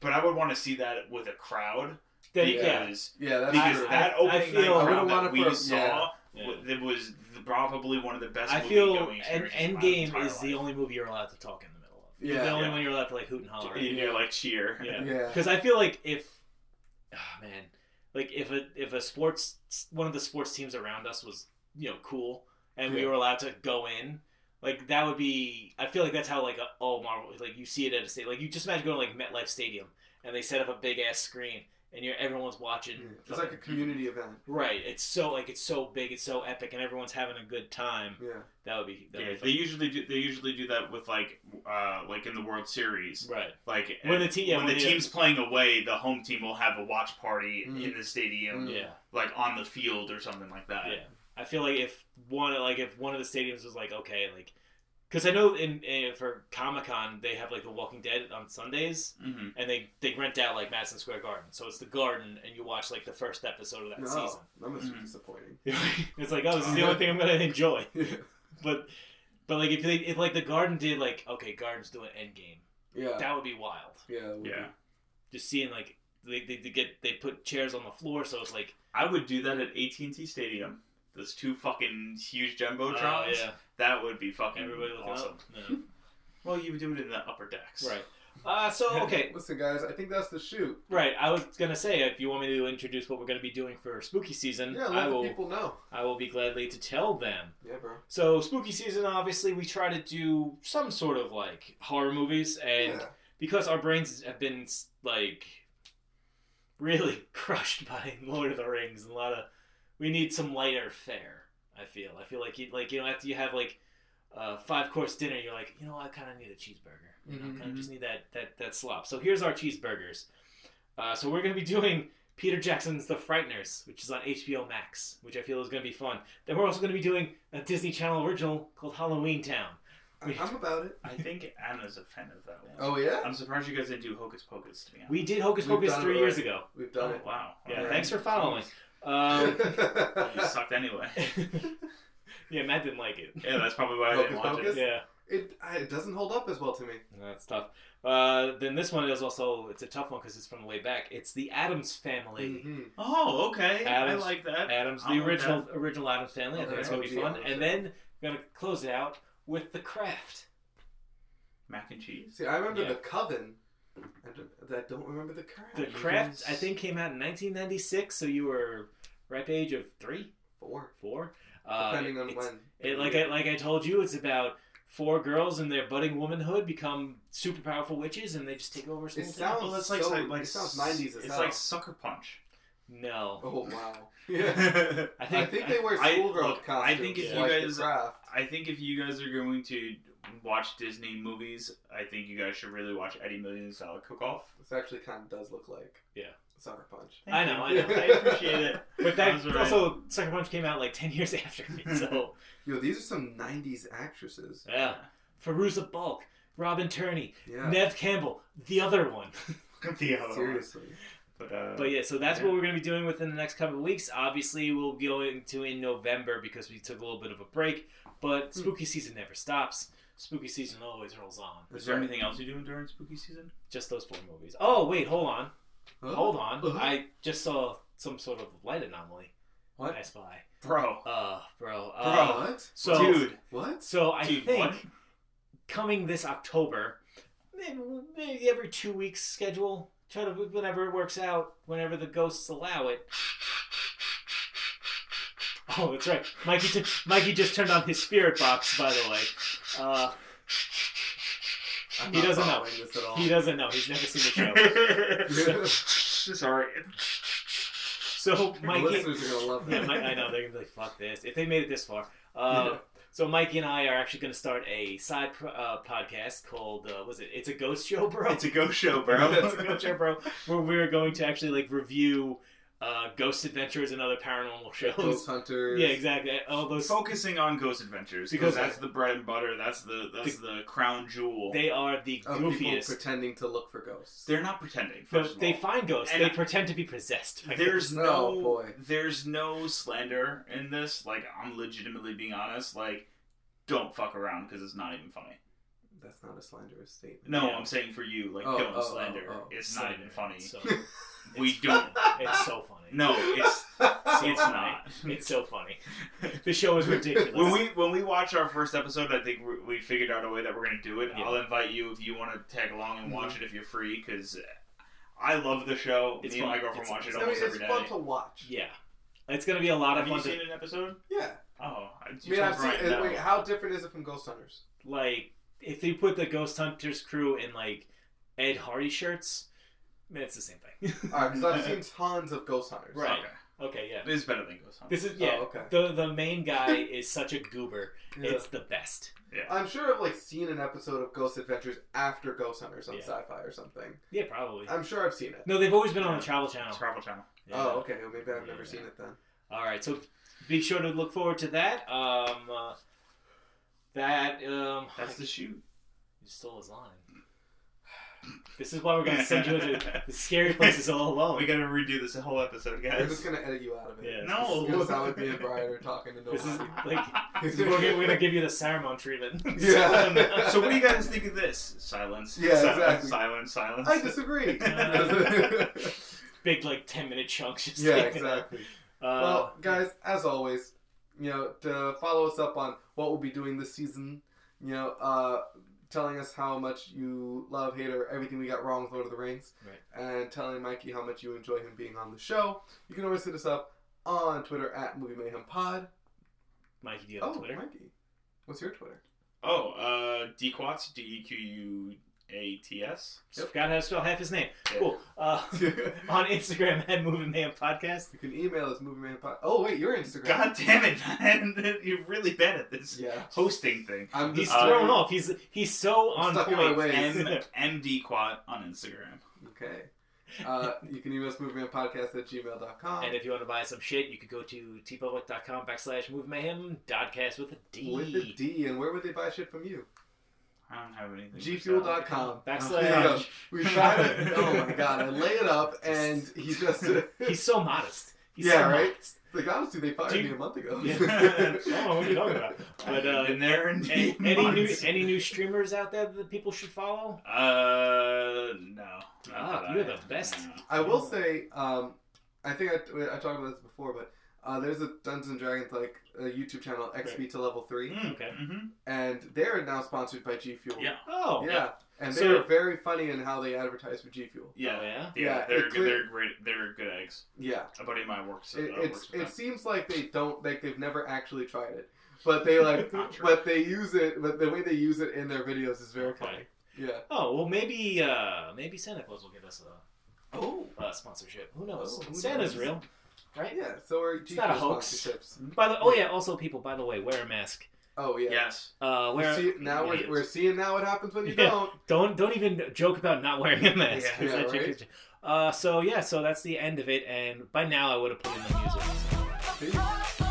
but i would want to see that with a crowd Then, yeah, because yeah, that's because true. that I- I opening feel- night crowd that we for- saw yeah. Yeah. it was the, probably one of the best I movie feel and experiences of my Endgame entire is the only movie you're allowed to talk in the middle of. Yeah. the only Yeah. one you're allowed to like hoot and holler. you know, like cheer. Yeah. yeah. Because I feel like if, oh man, like if a if a sports one of the sports teams around us was you know cool and we were allowed to go in, like that would be. I feel like that's how like a, all Marvel like you see it at a state like you just imagine going to like MetLife Stadium and they set up a big ass screen and you're everyone's watching. Yeah. It's like a community event. Right, it's so like it's so big, it's so epic, and everyone's having a good time. Yeah. That would be that Yeah, would they usually do. They usually do that with like, uh, like in the World Series. right. Like When the te- yeah, when when the the- team's playing away, the home team will have a watch party Mm. in the stadium. Yeah. like on the field or something like that. Yeah, I feel like if one like if one of the stadiums was like okay, like because I know in, in for Comic Con they have like The Walking Dead on Sundays hmm and they they rent out like Madison Square Garden, so it's the Garden and you watch like the first episode of that No, season. that must be Mhm. disappointing. *laughs* it's like oh, this is the only *laughs* thing I'm gonna enjoy. *laughs* But but like if they if like the Garden did like okay, Garden's doing Endgame, Yeah. that would be wild. Yeah. it would Yeah. Just seeing like they, they, they get they put chairs on the floor, so it's like I would do that at AT and T Stadium. Those two fucking huge jumbotrons. oh yeah, That would be fucking everybody looking awesome. up. Yeah. Well, you would do it in the upper decks. Right. Uh, so *laughs* okay. Listen, guys, I think that's the shoot. right. I was gonna say if you want me to introduce what we're gonna be doing for spooky season, Yeah, I let the will. people know. I will be gladly to tell them. Yeah, bro. So spooky season, obviously, we try to do some sort of like horror movies, and yeah. because our brains have been like really *laughs* crushed by Lord of the Rings and a lot of, we need some lighter fare. I feel. I feel like you like you know after you have like a five course dinner, you're like you know I kind of need a cheeseburger. You know, Mhm. kind of just need that that that slop. So here's our cheeseburgers. Uh, so we're gonna be doing Peter Jackson's The Frighteners, which is on HBO Max, which I feel is gonna be fun. Then we're also gonna be doing a Disney Channel original called Halloween Town. I- I'm about it. I think Anna's a fan of that one. Oh yeah. I'm surprised you guys didn't do Hocus Pocus. To be honest. We did Hocus Pocus three years ago. We've done Oh, it. wow. Yeah, Alright. thanks for following. Jeez. Um, *laughs* You sucked anyway. *laughs* yeah, Matt didn't like it. Yeah, that's probably why I didn't Hocus watch Pocus? it. Yeah, it I- it doesn't hold up as well to me. that's tough. Uh, then this one is also it's a tough one because it's from way back. It's the Addams Family. Mhm. Oh, okay. Addams- I like that. Addams, I the like original that. original Addams Family. I think Okay. it's gonna be OG fun. Addams And then we're gonna close it out with The Craft. Mac and cheese. See, I remember Yeah. the Coven. I don't, I don't remember the Craft. The Craft, I think, came out in 1996, so you were ripe age of three, Four, four. Uh, depending on it's- when. It, like I like I told you, it's about four girls in their budding womanhood become super powerful witches, and they just take over. a small It sounds Well, it's so. like, like, like it sounds nineties as It's hell. like Sucker Punch. no. oh wow. *laughs* Yeah. I think I think, think they wear schoolgirl costumes. I think if you guys- the Craft. I think if you guys are going to watch Disney movies, I think you guys should really watch Eddie Millions Dollar Cook Off. This actually kind of does look like. Yeah. Sucker Punch. I know, I know. I appreciate it. *laughs* But that That's right. also Sucker Punch came out like ten years *laughs* after me, so *laughs* Yo, these are some '90s actresses. yeah. Fairuza Balk, Robin Tunney, Yeah. Neve Campbell, the other one. the other one. Seriously. But, uh, But yeah, so that's Yeah. what we're going to be doing within the next couple of weeks. Obviously, we'll be going to in November because we took a little bit of a break. But spooky season never stops. Spooky season always rolls on. is there anything else you're doing during spooky season? Just those four movies. Oh wait, hold on, Huh? hold on. Uh-huh. I just saw some sort of light anomaly. What? I Spy. bro. Uh, bro. Bro. Uh, what? so, Dude, What? So I Dude, think what? coming this October, maybe, maybe every two weeks schedule. Try to whenever it works out, whenever the ghosts allow it. Oh, that's right. Mikey, t- Mikey just turned on his spirit box. By the way, uh, He doesn't know. This at all. he doesn't know. He's never seen the show. *laughs* Sorry. So The Mikey, listeners are gonna love yeah, that. I know they're gonna be like, "Fuck this!" If they made it this far. Uh, So Mikey and I are actually going to start a side pro- uh, podcast called uh, was it? It's a ghost show, bro. It's a ghost show, bro. *laughs* it's a ghost show, bro. Where we're going to actually like review uh, ghost adventures and other paranormal shows. Ghost hunters. Yeah, exactly. All those Focusing on Ghost Adventures Because- because that's the bread and butter. That's the that's the crown jewel. they are the Of people goofiest. pretending to look for ghosts. They're not pretending. No, First of they find ghosts. And they I- pretend to be possessed. by There's ghosts. no Oh, boy. there's no slander in this. Like I'm legitimately being honest. Like don't fuck around because it's not even funny. That's not a slanderous statement. No, Yeah. I'm saying for you. Like Oh, don't oh, oh, slander. oh. It's not even funny. So, *laughs* we *laughs* don't. it's so funny. No, it's *laughs* So it's funny. not. It's so funny. The show is ridiculous. when we when we watch our first episode, I think we, we figured out a way that we're gonna do it. Yeah. I'll invite you if you want to tag along and watch mm-hmm. it if you're free because I love the show. It's Me and my fun. girlfriend It's- watch it it's- I mean, almost it's every fun to watch. yeah, it's gonna be a lot Have of you fun. seen To, an episode? Yeah. Oh, I I mean, I've seen right Wait, how different is it from Ghost Hunters? like if they put the Ghost Hunters crew in like Ed Hardy shirts, man, it's the same thing. *laughs* Alright, because I've seen tons of Ghost Hunters. Right. Okay, okay, yeah. it's better than Ghost Hunters. This is yeah. Oh, okay. The the main guy *laughs* is such a goober. Yeah. It's the best. Yeah. I'm sure I've like seen an episode of Ghost Adventures after Ghost Hunters on Yeah. Sci-Fi or something. Yeah, probably. I'm sure I've seen it. no, they've always been on Yeah. the Travel Channel. Travel Channel. Yeah. Oh, okay. Well, maybe I've Yeah, never yeah. seen it then. All right, so be sure to look forward to that. Um, uh, that um, That's the shoot. you stole his line. *sighs* This is why we're gonna *laughs* send you into the scary places all alone. We gotta redo this whole episode, I'm guys. just gonna edit you out of it. Yeah. No. It's gonna sound like me and Brian are talking to nobody. This is like *laughs* this is we're, gonna, we're gonna give you the Saruman treatment. Yeah. *laughs* so what do you guys think of this? Silence. Yeah, silence, exactly. Silence. Silence. I disagree. Big like ten minute chunks. Just yeah, exactly. Uh, well, guys, as always, you know, to follow us up on what we'll be doing this season, you know, uh, telling us how much you love, hate, or everything we got wrong with Lord of the Rings, Right. and telling Mikey how much you enjoy him being on the show. You can always hit us up on Twitter at Movie Mayhem Pod. Mikey, do you have Oh, Twitter? Mikey, what's your Twitter? Oh, uh, Dequats. D E Q U A T S. Just Forgot how to spell half his name. Yeah. Cool. Uh, *laughs* on Instagram at Movie Mayhem Podcast. You can email us Movie Mayhem Pod. Oh wait, your Instagram. God damn it, man! *laughs* You're really bad at this Yeah. hosting thing. I'm He's Uh, thrown off. He's he's so I'm on stuck point. ways. M *laughs* M Dequat on Instagram. Okay. Uh, you can email us moviemayhempodcast at gmail.com. And if you want to buy some shit, you could go to teepublic.com backslash move mayhem dodcast with a D. With a D, and where would they buy shit from you? I don't have anything. Gfuel.com. Backslash- There. We tried it. *laughs* Oh my god, I lay it up, and he just. *laughs* He's so modest. He's Yeah, so right? modest. like, honestly, they fired Do you- me a month ago. Yeah. *laughs* I don't know what you're talking about. But uh, in there in any, any new any new streamers out there that people should follow? Uh, no. Not Ah, you're I- the best. no. I will say, um, I think I, I talked about this before, but uh, there's a Dungeons and Dragons like a YouTube channel, XP to Level Three, Mm, Okay. mhm. and they're now sponsored by G Fuel. Yeah. Oh, yeah, and So- they're very funny in how they advertise for G Fuel. Yeah. Oh, yeah? Yeah, Yeah, they're it clear- they're great. They're good eggs. Yeah, A buddy of mine works. it, uh, it's works it seems like they don't like they've never actually tried it, but they like *laughs* but they use it. But the way they use it in their videos is very Okay. funny. Yeah. Oh well, maybe uh, maybe Santa Claus will give us a, Oh. a sponsorship. Who knows? Oh, who Santa's knows? real, right? Yeah. So are G not a hoax. sponsorships. By the oh yeah, also people. By the way, wear a mask. Oh yeah. Yes. Uh, We wear see, now we're, idiots. we're seeing now what happens when you Yeah. don't. don't don't even joke about not wearing a mask. Yeah. 'cause Yeah, right? Uh, so yeah, so that's the end of it, and by now I would have put in the music. so.